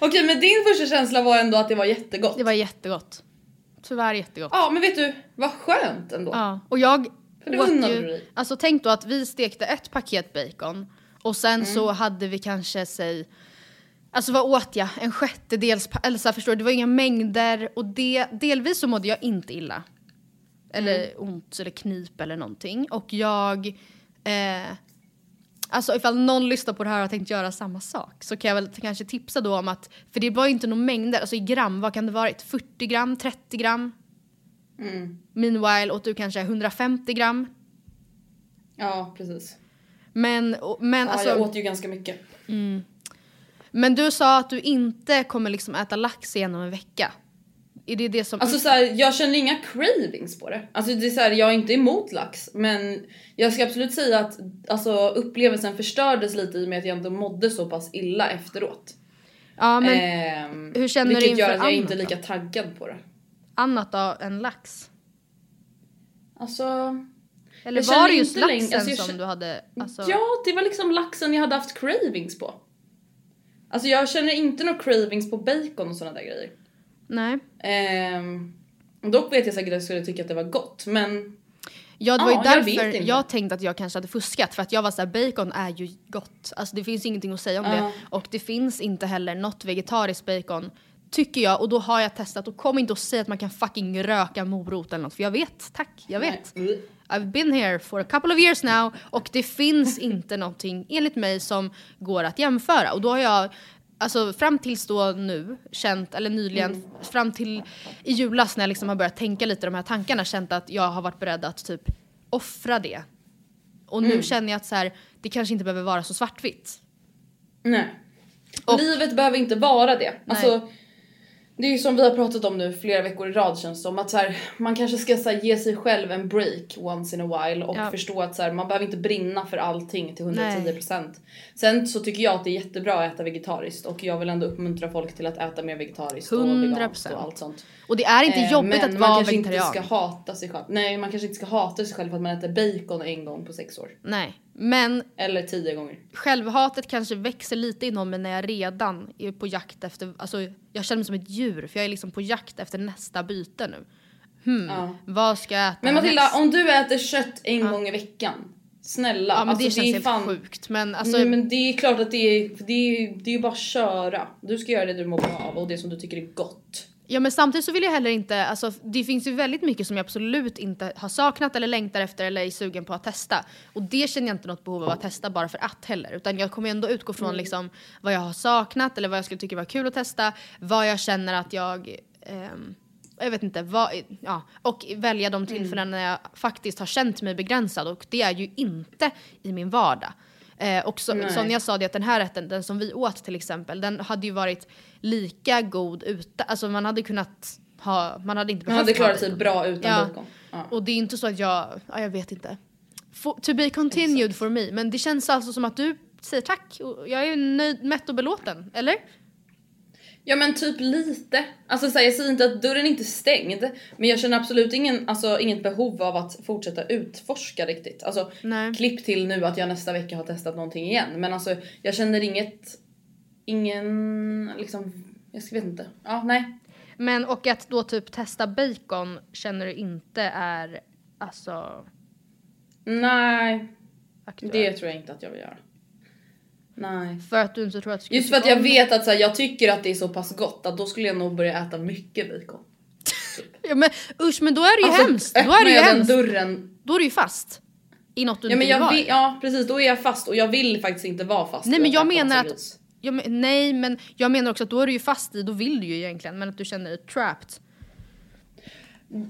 Okej men din första känsla var ändå att det var jättegott. Det var jättegott. Tyvärr jättegott. Ja men vet du, vad skönt ändå. Ja, och jag För det åt ju, dig. alltså tänk då att vi stekte ett paket bacon och sen så Mm. hade vi kanske säg, alltså vad åt jag? En sjättedels, eller så här, förstår du, det var inga mängder och det, delvis så mådde jag inte illa. Eller Mm. ont eller knip eller någonting och jag, eh, Alltså ifall någon lyssnar på det här och har tänkt göra samma sak så kan jag väl kanske tipsa då om att, för det var ju inte några mängder, alltså i gram, vad kan det varit? 40 gram, 30 gram? Mm. Meanwhile åt du kanske 150 gram. Ja precis. Men, och- men Ja, alltså, jag åt ju ganska mycket. Men du sa att du inte kommer liksom äta lax igen om en vecka. Är det det som... Alltså så här, jag känner inga cravings på det. Alltså det är så här, jag är inte emot lax men jag ska absolut säga att alltså, upplevelsen förstördes lite i och med att jag ändå mådde så pass illa efteråt. ja, men Ehm, hur känner du vilket inför gör att jag annat inte är lika taggad på det. annat då än lax? Alltså... Eller Jag var det just inte laxen alltså som du hade... Alltså, Ja, det var liksom laxen jag hade haft cravings på. Alltså jag känner inte några cravings på bacon och sådana där grejer. Nej. Ehm, dock vet jag säkert att jag skulle tycka att det var gott men Ja det var ju jag därför inte. jag, tänkte att jag kanske hade fuskat för att jag var såhär bacon är ju gott. Alltså det finns ingenting att säga om Ja. det. Och det finns inte heller något vegetariskt bacon. Tycker jag och då har jag testat och kom inte att säga att man kan fucking röka morot eller något för jag vet, tack, jag vet. Nej. I've been here for a couple of years now och det finns inte någonting enligt mig som går att jämföra och då har jag Alltså fram tills då nu, känt, eller nyligen, fram till i julas när jag liksom har börjat tänka lite de här tankarna, känt att jag har varit beredd att typ offra det. Och nu känner jag att så här, det kanske inte behöver vara så svartvitt. Nej. Och- Livet behöver inte vara det. Alltså, det är ju som vi har pratat om nu flera veckor i rad känns det som. Att så här, man kanske ska så här, ge sig själv en break once in a while och Ja. förstå att så här, man behöver inte brinna för allting till 110%. Sen så tycker jag att det är jättebra att äta vegetariskt och jag vill ändå uppmuntra folk till att äta mer vegetariskt och 100%. veganskt och allt sånt. Och det är inte Eh, jobbigt men att man vara kanske vegetarian. inte ska hata sig själv. Nej, man kanske inte ska hata sig själv för att man äter bacon en gång på sex år. Nej, men Eller tio gånger. självhatet kanske växer lite inom mig när jag redan är på jakt efter, alltså jag känner mig som ett djur för jag är liksom på jakt efter nästa byte nu. Hmm, Ja. vad ska jag äta Men Matilda, härnäst? om du äter kött en gång i veckan. Snälla. Ja men alltså, det känns är helt fan... sjukt. Men alltså, Nej men det är klart att det är, det är, det är bara att köra. Du ska göra det du mår bra av och det som du tycker är gott. Ja men samtidigt så vill jag heller inte, alltså det finns ju väldigt mycket som jag absolut inte har saknat eller längtar efter eller är sugen på att testa. Och det känner jag inte något behov av att testa bara för att heller. Utan jag kommer ändå utgå från liksom vad jag har saknat eller vad jag skulle tycka var kul att testa. Vad jag känner att jag, ehm, jag vet inte, vad, ja. Och välja de tillfällen när jag faktiskt har känt mig begränsad och det är ju inte i min vardag. Eh, och Nej. Sonja sa det att den här rätten, den som vi åt till exempel, den hade ju varit lika god utan, alltså man hade kunnat ha, man hade inte Man hade behövt ha klarat sig bra utan Ja. bacon. Ja. Och det är inte så att jag, ja, jag vet inte. For, to be continued for me, men det känns alltså som att du säger tack och jag är nöjd, mätt och belåten, eller? Ja men typ lite. Alltså så här, jag säger inte att dörren inte är stängd. Men jag känner absolut ingen, alltså, inget behov av att fortsätta utforska riktigt. Alltså Nej. klipp till nu att jag nästa vecka har testat någonting igen. Men alltså jag känner inget, ingen liksom, jag vet inte. Ja nej. Men och att då typ testa bacon känner du inte är alltså Nej, aktuellt? det tror jag inte att jag vill göra. Nej. För att du inte tror att du Just för att jag vet att så här, jag tycker att det är så pass gott att då skulle jag nog börja äta mycket bacon. Ja, men usch men då är det ju Alltså, hemskt. Då är det ju jag den hemskt. dörren Då är du ju fast. I något du Ja men jag vill, ja precis då är jag fast och jag vill faktiskt inte vara fast. Nej men jag menar att... gris. Ja, men, nej men jag menar också att då är du ju fast i, då vill du ju egentligen men att du känner dig trapped.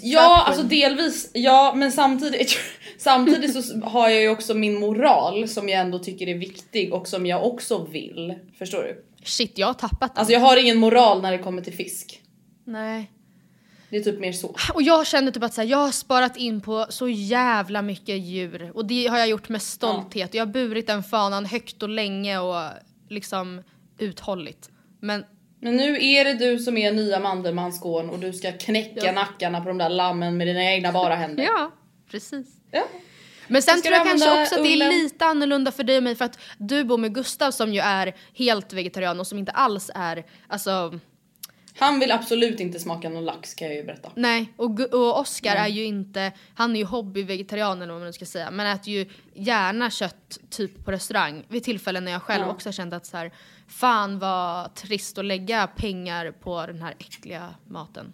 Ja alltså delvis, ja men samtidigt, samtidigt så har jag ju också min moral som jag ändå tycker är viktig och som jag också vill. Förstår du? Shit jag har tappat den. Alltså jag har ingen moral när det kommer till fisk. Nej. Det är typ mer så. Och jag känner typ att så här, jag har sparat in på så jävla mycket djur och det har jag gjort med stolthet. Jag har burit den fanan högt och länge och liksom uthålligt. Men Men nu är det du som är nya Mandelmannsgården och du ska knäcka Ja. nackarna på de där lammen med dina egna bara händer. ja, precis. Ja. Men sen tror jag kanske också att det är lite annorlunda för dig och mig för att du bor med Gustav som ju är helt vegetarian och som inte alls är, alltså Han vill absolut inte smaka någon lax kan jag ju berätta. nej. Och, och Oscar Nej. är ju inte, han är ju hobbyvegetarian eller vad man nu ska säga, men äter ju gärna kött typ på restaurang vid tillfällen när jag själv Ja. också har känt att så här, fan vad trist att lägga pengar på den här äckliga maten.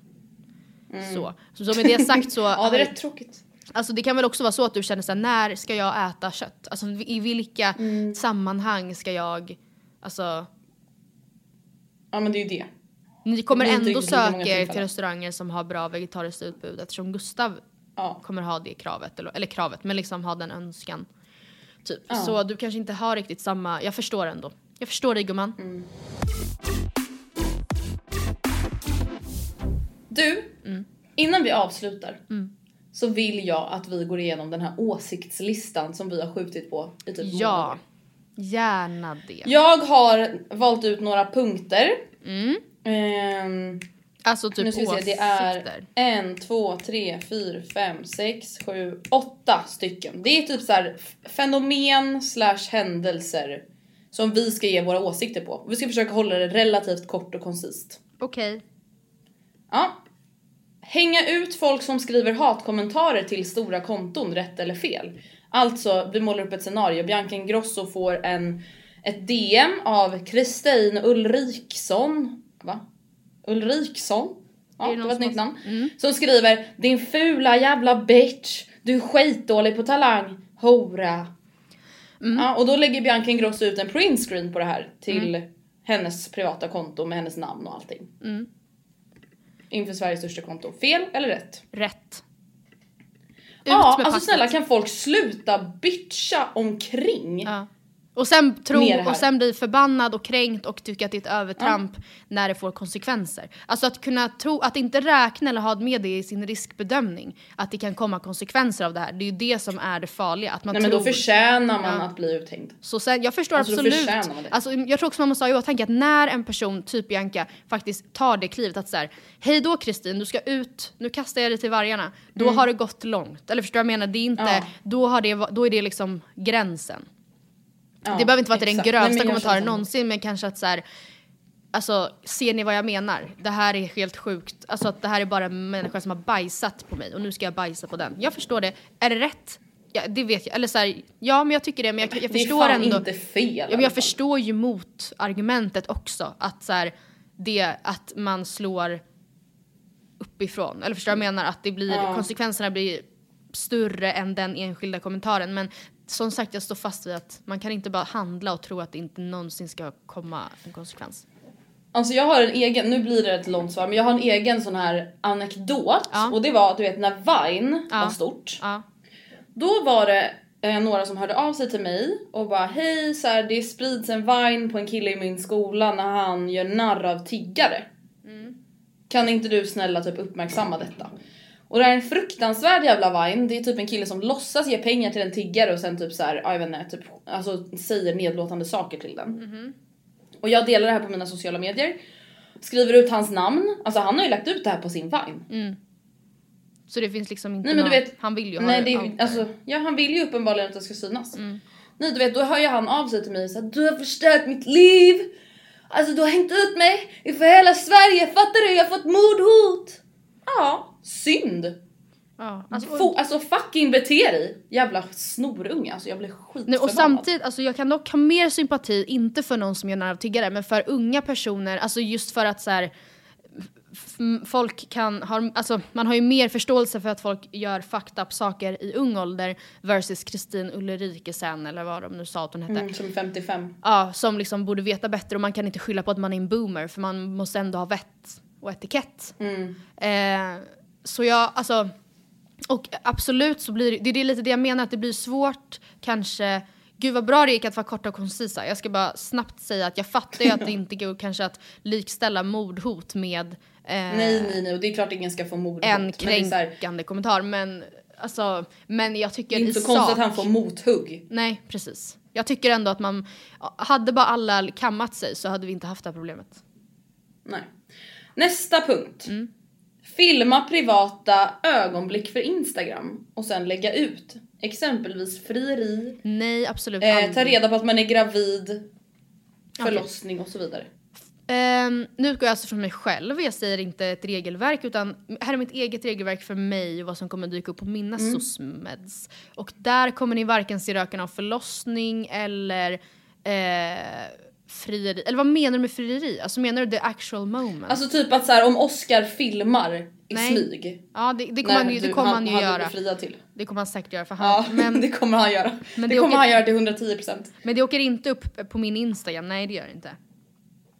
Så. så. Så med det sagt så, Mm. Ja det är rätt tråkigt. Alltså det kan väl också vara så att du känner såhär, när ska jag äta kött? Alltså i vilka Mm. sammanhang ska jag, alltså Ja men det är ju det. Ni kommer ändå söka er till restauranger som har bra vegetariskt utbud eftersom Gustav Ja. kommer ha det kravet, eller, eller kravet, men liksom ha den önskan. Typ. Ja. Så du kanske inte har riktigt samma, jag förstår ändå. Jag förstår dig gumman. Mm. Du, Mm. innan vi avslutar så vill jag att vi går igenom den här åsiktslistan som vi har skjutit på i typ Ja, månader. gärna det. Jag har valt ut några punkter. Mm. Ehm, Alltså typ nu ska vi se, det åsikter. är en, två, tre, fyra, fem, sex, sju, åtta stycken. Det är typ så här fenomen slash händelser som vi ska ge våra åsikter på. Vi ska försöka hålla det relativt kort och koncist. Okej. Ja. Hänga ut folk som skriver hatkommentarer till stora konton, rätt eller fel. Alltså, vi målar upp ett scenario. Bianca Ingrosso får en, ett DM av Kristin Ulriksson. Va? Ulriksson? Ja, det det var ett nytt namn. Som skriver Din fula jävla bitch. Du är skitdålig på talang. Hora. Ja, och då lägger Bianca Ingrosso ut en printscreen på det här till hennes privata konto med hennes namn och allting. Inför Sveriges största konto. Fel eller rätt? Rätt. Ut Ja, alltså packet. snälla kan folk sluta bitcha omkring? Ja. Och sen, tro, och sen bli förbannad och kränkt och tycka att det är ett övertramp när det får konsekvenser. Alltså att kunna tro, att inte räkna eller ha med det i sin riskbedömning. Att det kan komma konsekvenser av det här. Det är ju det som är det farliga. Att man Nej men tror, då förtjänar man Ja. att bli uthängd. så sen, jag förstår Alltså, absolut. förtjänar man det. Alltså, jag tror också man måste ha i åtanke att när en person, typ Bianca, faktiskt tar det klivet att så här, hej då Kristin, du ska ut, nu kastar jag dig till vargarna. Då har det gått långt. Eller förstår du vad jag menar? Det är inte, Mm. Ja. då, har det, då är det liksom gränsen. Ja, det behöver inte vara att det är den. Nej, grövsta jag kommentaren någonsin men kanske att så här, Alltså ser ni vad jag menar? Det här är helt sjukt. Alltså att det här är bara en människa som har bajsat på mig och nu ska jag bajsa på den. Jag förstår det. Är det rätt? Ja, det vet jag. Eller så här, ja men jag tycker det men jag, jag det är förstår fan ändå. inte fel. Ja, men jag förstår ju mot argumentet också. Att så här, det att man slår uppifrån. Eller förstår jag menar? Att det blir, Ja. konsekvenserna blir större än den enskilda kommentaren. Men som sagt, jag står fast vid att man kan inte bara handla och tro att det inte någonsin ska komma en konsekvens. Alltså jag har en egen, nu blir det ett långt svar, men jag har en egen sån här anekdot. Ja. Och det var du vet när Vine Ja. var stort. Ja. Då var det eh, några som hörde av sig till mig och bara hej så här, det sprids en Vine på en kille i min skola när han gör narr av tiggare. Kan inte du snälla typ uppmärksamma detta? Och det här är en fruktansvärd jävla Vine, det är typ en kille som låtsas ge pengar till en tiggare och sen typ så här, ja, jag vet inte, typ, alltså säger nedlåtande saker till den. Och jag delar det här på mina sociala medier. Skriver ut hans namn, alltså han har ju lagt ut det här på sin Vine. Så det finns liksom inte Nej, men du vet- han vill ju ha Nej, det det there. alltså, ja, han vill ju uppenbarligen att det ska synas. Mm. Nej du vet, då hör ju han av sig till mig och säger du har förstört mitt liv. Alltså du har hängt ut mig inför hela Sverige, fattar du? Jag har fått mordhot. Ja, synd. ja, alltså, Alltså, alltså fucking bete dig. Jävla snorunge, alltså jag blir skitförbannad. Nej, och samtidigt, alltså jag kan dock ha mer sympati, inte för någon som gör narr av tiggare, men för unga personer, alltså just för att så här, folk kan ha, alltså man har ju mer förståelse för att folk gör fucked up saker i ung ålder versus Kristin Ulrikesen eller vad de nu sa att hon hette. Mm, som är 55. Ja, som liksom borde veta bättre och man kan inte skylla på att man är en boomer för man måste ändå ha vett och etikett. Eh, så jag, alltså, och absolut så blir det, det är lite det jag menar att det blir svårt kanske Gud vad bra det gick att vara korta och koncisa. Jag ska bara snabbt säga att jag fattar ju att det inte går kanske att likställa mordhot med eh, Nej nej nej och det är klart ingen ska få mordhot. en men det är så här, kränkande kommentar. Men, alltså, men jag det tycker är inte så konstigt sak, att han får mothugg. Nej, precis. Jag tycker ändå att man, hade bara alla kammat sig så hade vi inte haft det här problemet. Nej. Nästa punkt. Mm. Filma privata ögonblick för Instagram och sen lägga ut. Exempelvis frieri, Nej, absolut eh, ta reda på att man är gravid, förlossning och så vidare. Ehm, nu utgår jag alltså från mig själv, jag säger inte ett regelverk utan här är mitt eget regelverk för mig och vad som kommer dyka upp på mina Mm. SOSMEDs. Och där kommer ni varken se röken av förlossning eller eh, frieri. Eller vad menar du med frieri? Alltså menar du the actual moment? Alltså typ att så här, om Oscar filmar i Nej. smyg. ja, det, det kommer han ju, det kommer han ju hade göra. befriat till. Det kommer han säkert göra för han. Ja, Men, det kommer han göra. Men det, det kommer åker- han göra till 110%. men det åker inte upp på min Instagram, nej det gör det inte.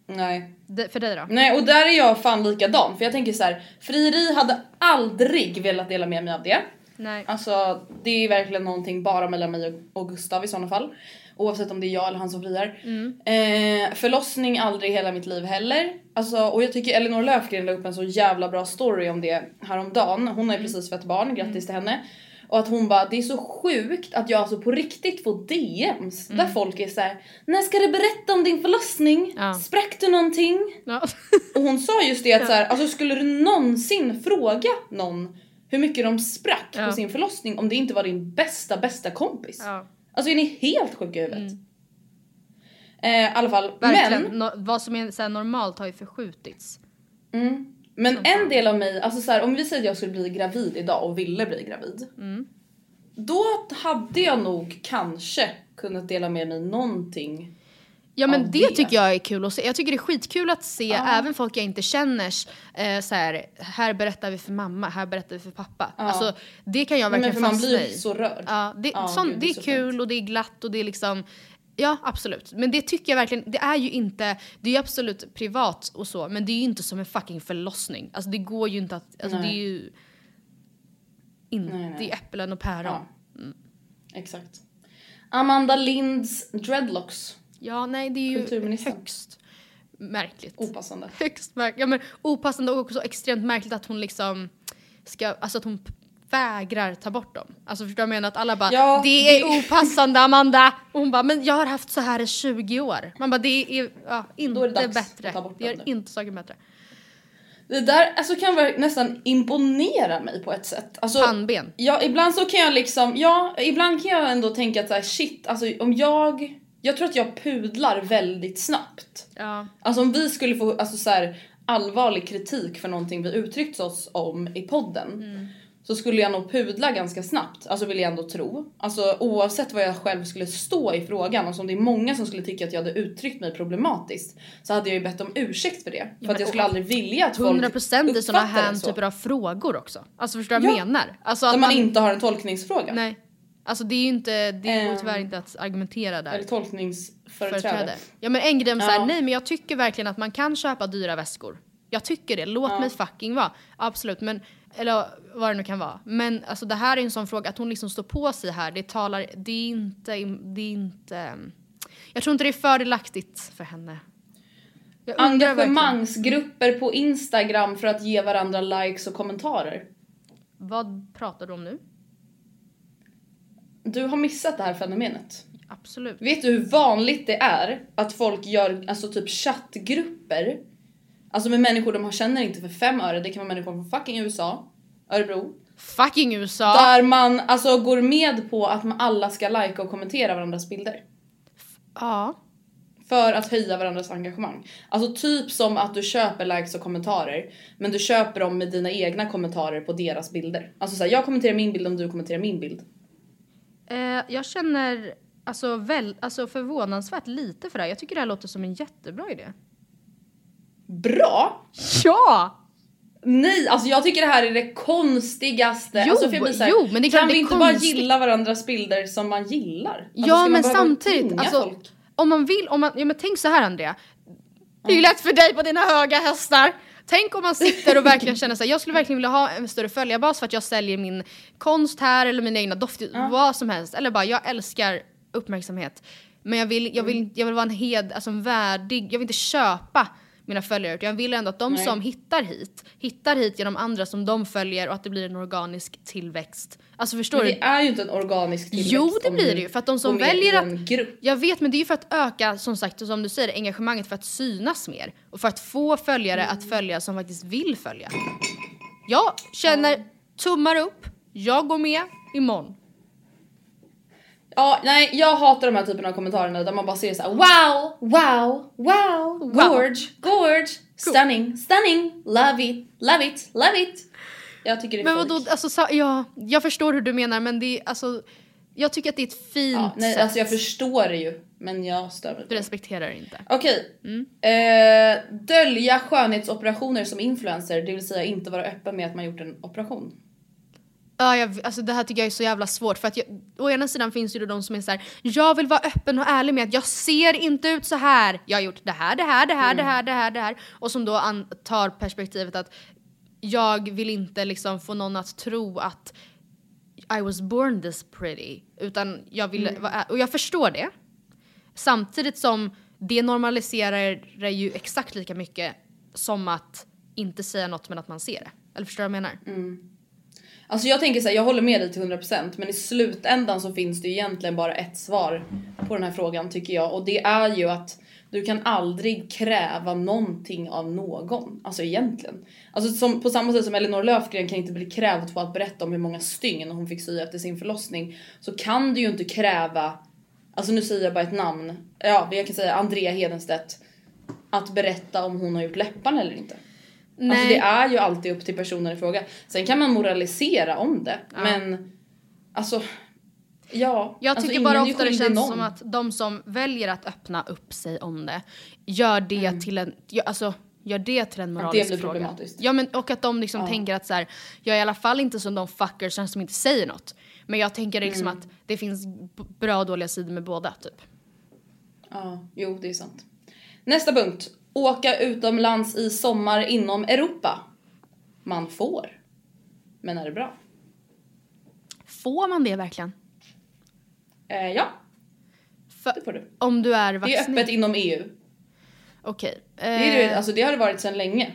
Nej. Det, för dig då? Nej och där är jag fan likadan för jag tänker så här, frieri hade aldrig velat dela med mig av det. Nej. Alltså det är verkligen någonting bara mellan mig och- och Gustav i sådana fall. Oavsett om det är jag eller han som friar. Eh, förlossning aldrig i hela mitt liv heller. Alltså, och jag tycker Elinor Löfgren la upp en så jävla bra story om det häromdagen. Hon har ju precis fött barn, grattis till henne. Och att hon bara, det är så sjukt att jag alltså på riktigt får DMs där folk är så här: när ska du berätta om din förlossning? Ja. Sprack du någonting? Ja. Och hon sa just det att så här, alltså skulle du någonsin fråga någon hur mycket de sprack Ja. på sin förlossning om det inte var din bästa bästa kompis? Alltså är ni helt sjuka i huvudet? Eh, I alla fall, Verkligen. men, No, vad som är så normalt har ju förskjutits. mm, men en del av mig, alltså så här, om vi säger att jag skulle bli gravid idag och ville bli gravid. Mm. Då hade jag nog kanske kunnat dela med mig någonting. Ja men det, det. tycker jag är kul att se. Jag tycker det är skitkul att se även folk jag inte känner. Eh, så här, här berättar vi för mamma, här berättar vi för pappa. Alltså, det kan jag Nej, verkligen men för man fastna blir i. så rörd. Ja, det, Ja, sånt, gud, det är så kul fint. och det är glatt och det är liksom Ja absolut, men det tycker jag verkligen, det är ju inte, det är ju absolut privat och så men det är ju inte som en fucking förlossning. Alltså det går ju inte att, alltså det är Nej. ju inte Nej, nej. äpplen och päron. Ja. Ja. Exakt. Amanda Linds dreadlocks. Nej det är ju högst märkligt. Opassande. högst märkligt. Ja, men opassande och också extremt märkligt att hon liksom ska, alltså att hon vägrar ta bort dem. Alltså förstår du vad jag menar? Att alla bara Ja, det är det- opassande Amanda! Och hon bara men jag har haft så här i 20 år. Man bara det är ja, inte Då är det bättre. att ta bort det gör inte saken bättre. Det där alltså, kan nästan imponera mig på ett sätt. Alltså, Pannben. Ja, ibland så kan jag liksom, ja, ibland kan jag ändå tänka att så här, shit, alltså om jag, jag tror att jag pudlar väldigt snabbt. Ja. Alltså om vi skulle få alltså, så här, allvarlig kritik för någonting vi uttryckt oss om i podden. så skulle jag nog pudla ganska snabbt, alltså vill jag ändå tro. Alltså oavsett vad jag själv skulle stå i frågan och som det är många som skulle tycka att jag hade uttryckt mig problematiskt så hade jag ju bett om ursäkt för det. För men att jag skulle aldrig vilja att folk 100% i sådana här så. typer av frågor också. Alltså förstår du vad jag Ja. menar? Alltså Där att man inte har en tolkningsfråga. Nej. Alltså det är ju inte, det är Ehm, tyvärr inte att argumentera där. Eller tolkningsföreträde. företräde. Ja men en grej med såhär, Ja. nej men jag tycker verkligen att man kan köpa dyra väskor. Jag tycker det, låt Ja. mig fucking vara. Absolut, men, eller vad det nu kan vara. Men alltså det här är en sån fråga, att hon liksom står på sig här, det talar, det är inte, det är inte, jag tror inte det är fördelaktigt för henne. Engagemangsgrupper på Instagram för att ge varandra likes och kommentarer. Vad pratar du om nu? Du har missat det här fenomenet. Absolut. Vet du hur vanligt det är att folk gör alltså typ chattgrupper? Alltså med människor de har känner inte för fem öre. Det kan vara människor från fucking USA, Örebro. Fucking USA! Där man alltså går med på att man alla ska likea och kommentera varandras bilder. Ja. För att höja varandras engagemang. Alltså typ som att du köper likes och kommentarer. Men du köper dem med dina egna kommentarer på deras bilder. Alltså såhär, jag kommenterar min bild om du kommenterar min bild. Eh, jag känner alltså, väl, alltså förvånansvärt lite för det här. Jag tycker det här låter som en jättebra idé. Bra! Ja! Nej, alltså jag tycker det här är det konstigaste. Jo, alltså för jag blir så här, jo, men det kan det vi inte bara konstigt. gilla varandras bilder som man gillar? Alltså, ja men samtidigt, alltså, folk? om man vill, om man, ja men tänk så här Andrea. Det är ju lätt för dig på dina höga hästar. Tänk om man sitter och verkligen känner så här, jag skulle verkligen vilja ha en större följarbas för att jag säljer min konst här eller mina egna dofter, vad som helst. Eller bara, jag älskar uppmärksamhet. Men jag vill, jag vill, jag vill vara en hed, alltså en värdig, jag vill inte köpa mina följare utan jag vill ändå att de Nej. som hittar hit, hittar hit genom andra som de följer och att det blir en organisk tillväxt. Alltså förstår Men du? det är ju inte en organisk tillväxt Jo det blir det ju för att de som väljer att... grupp. Jag vet men det är ju för att öka som sagt som du säger engagemanget för att synas mer och för att få följare att följa som faktiskt vill följa. Jag känner tummar upp, jag går med imorgon. Ja, nej jag hatar de här typerna av kommentarer där man bara ser så här: wow, wow, wow, gorge, gorge, stunning, stunning, love it, love it, love it. Jag tycker det är Men folk. vadå, alltså sa- ja, jag förstår hur du menar men det är alltså jag tycker att det är ett fint Ja, nej, sätt. alltså jag förstår det ju, men jag stör mig Du respekterar det inte. Okej. Mm. Eh, dölja skönhetsoperationer som influencer, det vill säga inte vara öppen med att man gjort en operation. Ja, jag, alltså det här tycker jag är så jävla svårt för att jag, å ena sidan finns ju de som är så här: jag vill vara öppen och ärlig med att jag ser inte ut så här. Jag har gjort det här, det här, det här, det här, det här, det här. Och som då tar perspektivet att jag vill inte liksom få någon att tro att I was born this pretty. Utan jag vill ä- och jag förstår det. Samtidigt som det normaliserar det ju exakt lika mycket som att inte säga något men att man ser det. Eller förstår du vad jag menar? Alltså jag tänker så här, jag håller med dig till 100% men i slutändan så finns det ju egentligen bara ett svar på den här frågan tycker jag och det är ju att du kan aldrig kräva någonting av någon. Alltså egentligen. Alltså som, på samma sätt som Elinor Löfgren kan inte bli krävd på att berätta om hur många stygn hon fick sy efter sin förlossning så kan du ju inte kräva, alltså nu säger jag bara ett namn, ja jag kan säga Andrea Hedenstedt att berätta om hon har gjort läpparna eller inte. Alltså Nej. det är ju alltid upp till personen i fråga. Sen kan man moralisera om det, men alltså ja. Jag alltså, tycker ingen bara ofta det känns någon. som att de som väljer att öppna upp sig om det gör det Mm. till en, alltså, gör det till en det moralisk blir fråga. Ja men och att de liksom Ja. tänker att så här, jag är i alla fall inte som de fuckers som inte säger något. Men jag tänker liksom Mm. att det finns bra och dåliga sidor med båda typ. Ja, jo det är sant. Nästa punkt. Åka utomlands i sommar inom Europa. Man får. Men är det bra? Får man det verkligen? Eh, ja, För, det får du. om du är Det är vaccinerad? öppet inom EU. Okej. Det, är, det- Eh, alltså, det har det varit sedan länge.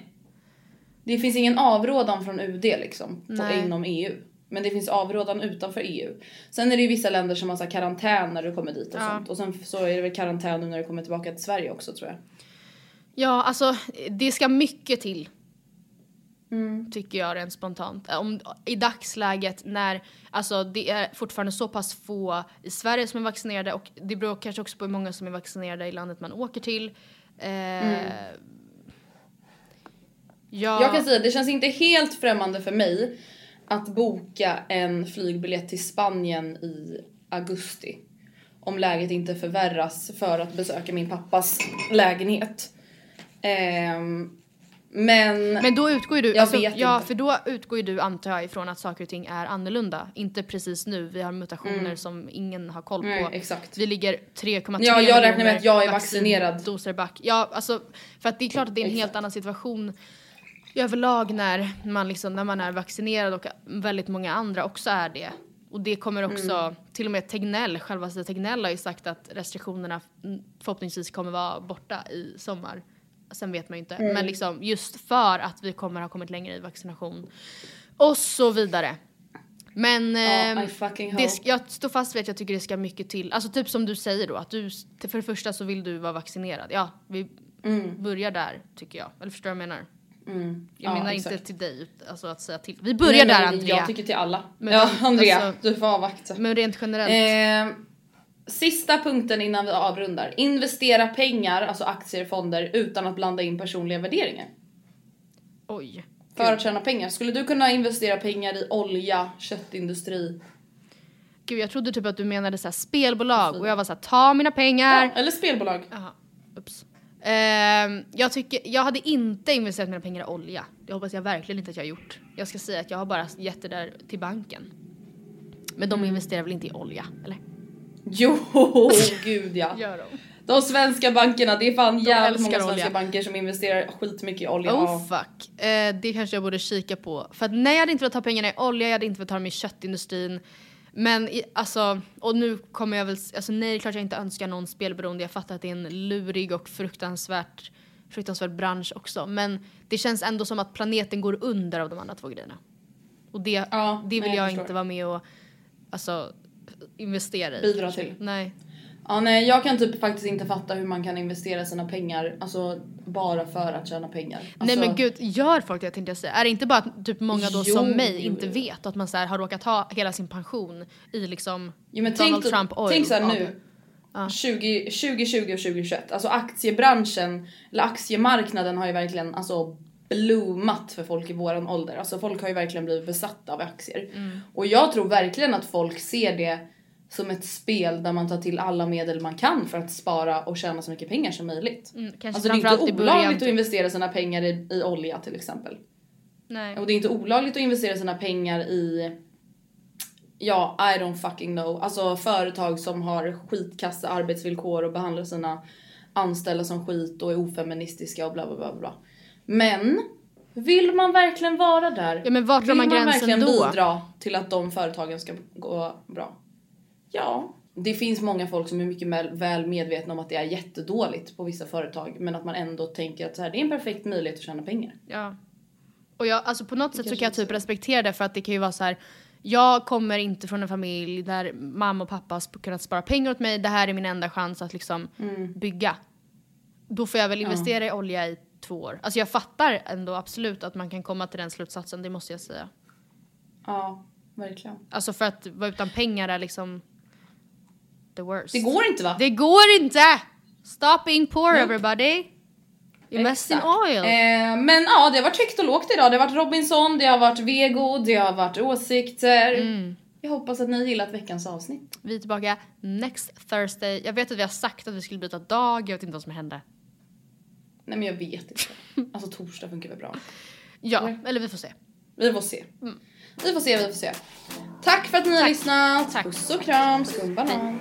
Det finns ingen avrådan från UD liksom, på, inom EU. Men det finns avrådan utanför EU. Sen är det ju vissa länder som har så karantän när du kommer dit och Ja. sånt. Och sen så är det väl karantän nu när du kommer tillbaka till Sverige också tror jag. Ja, alltså det ska mycket till. Mm. Tycker jag rent spontant. Om, I dagsläget när alltså, det är fortfarande så pass få i Sverige som är vaccinerade och det beror kanske också på hur många som är vaccinerade i landet man åker till. Eh, ja, Jag kan säga det känns inte helt främmande för mig att boka en flygbiljett till Spanien i augusti. Om läget inte förvärras för att besöka min pappas lägenhet. Ehm, men... Men då utgår ju du, Jag alltså, vet ja inte. för då utgår ju du antar jag ifrån att saker och ting är annorlunda. Inte precis nu, vi har mutationer Mm. som ingen har koll på. Nej, exakt. Vi ligger 3,3 Ja, jag räknar med att jag är vaccinerad. back. Ja, alltså för att det är klart att det är en helt Exakt. annan situation överlag när man, liksom, när man är vaccinerad och väldigt många andra också är det. Och det kommer också, Mm. till och med Tegnell, självaste Tegnell har ju sagt att restriktionerna mm, förhoppningsvis kommer vara borta i sommar. Sen vet man ju inte. Mm. Men liksom just för att vi kommer ha kommit längre i vaccination. Och så vidare. Men I fucking det, jag står fast vid att jag tycker det ska mycket till. Alltså typ som du säger då, att du, för det första så vill du vara vaccinerad. Ja, vi börjar där tycker jag. Eller förstår du vad jag menar? Jag Mm. Ja, menar exakt. inte till dig, alltså att säga till. Vi börjar Nej, där Andrea. Jag tycker till alla. Men ja, Andrea, alltså- du får avvakta. Men rent generellt. Eh, sista punkten innan vi avrundar. Investera pengar, alltså aktier, fonder, utan att blanda in personliga värderingar. Oj. För att tjäna pengar. Skulle du kunna investera pengar i olja, köttindustri? Gud jag trodde typ att du menade så här spelbolag och jag var så här, ta mina pengar. Ja, eller spelbolag. Jaha, ups. Ehm, jag, tycker, jag hade inte investerat mina pengar i olja. Det hoppas jag verkligen inte att jag har gjort. Jag ska säga att jag har bara gett det där till banken. Men Mm. de investerar väl inte i olja, eller? Jo, gud ja. Gör de? De svenska bankerna, det är fan jävligt många svenska olja. banker som investerar skitmycket i olja. Oh fuck. Eh, det kanske jag borde kika på. För att nej jag hade inte velat ta pengarna i olja, jag hade inte velat ta dem i köttindustrin. Men i, alltså, och nu kommer jag väl, alltså nej det är klart jag inte önskar någon spelberoende. Jag fattar att det är en lurig och fruktansvärt, fruktansvärd bransch också. Men det känns ändå som att planeten går under av de andra två grejerna. Och det, Ja, det vill nej, jag jag inte vara med och alltså, investera i. Bidra till. Nej. Ja, nej, jag kan typ faktiskt inte fatta hur man kan investera sina pengar, alltså bara för att tjäna pengar. Alltså, Nej men gud, gör folk det tänkte jag säga? Är det inte bara att typ många då Jo, som mig inte vet att man så här har råkat ha hela sin pension i liksom Jo, men Donald tänk, Trump Oil? tänk såhär nu. 20, 2020 och 2021, alltså aktiebranschen, eller aktiemarknaden har ju verkligen alltså bloomat för folk i våran ålder. Alltså folk har ju verkligen blivit besatta av aktier. Mm. Och jag tror verkligen att folk ser det som ett spel där man tar till alla medel man kan för att spara och tjäna så mycket pengar som möjligt. Mm, Alltså det är inte olagligt att typ. investera sina pengar i, i olja till exempel. Nej. Och det är inte olagligt att investera sina pengar i Ja, I don't fucking know. Alltså företag som har skitkassa arbetsvillkor och behandlar sina anställda som skit och är ofeministiska och bla bla bla bla. Men vill man verkligen vara där? Ja, men vart drar vill man gränsen verkligen då? bidra till att de företagen ska gå bra? Ja, det finns många folk som är mycket väl- väl medvetna om att det är jättedåligt på vissa företag men att man ändå tänker att så här, det är en perfekt möjlighet att tjäna pengar. Ja. Och jag, alltså på något sätt så kan jag typ respektera det för att det kan ju vara så här. Jag kommer inte från en familj där mamma och pappa har kunnat spara pengar åt mig. Det här är min enda chans att liksom Mm. bygga. Då får jag väl investera i olja i två år. Alltså jag fattar ändå absolut att man kan komma till den slutsatsen, det måste jag säga. Ja, verkligen. Alltså för att vara utan pengar är liksom the worst. Det går inte va? Det går inte! Stop being poor Nope. everybody! You mess in Exakt. oil. Eh, men ja, det har varit högt och lågt idag. Det har varit Robinson, det har varit vego, det har varit åsikter. Mm. Jag hoppas att ni gillat veckans avsnitt. Vi är tillbaka next Thursday. Jag vet att vi har sagt att vi skulle byta dag, jag vet inte vad som hände. Nej men jag vet inte. Alltså torsdag funkar väl bra. Ja, Eller? eller vi får se. Vi får se. Vi får se, vi får se. Tack för att ni har Tack. lyssnat. Tack. Puss och kram, skumbanan.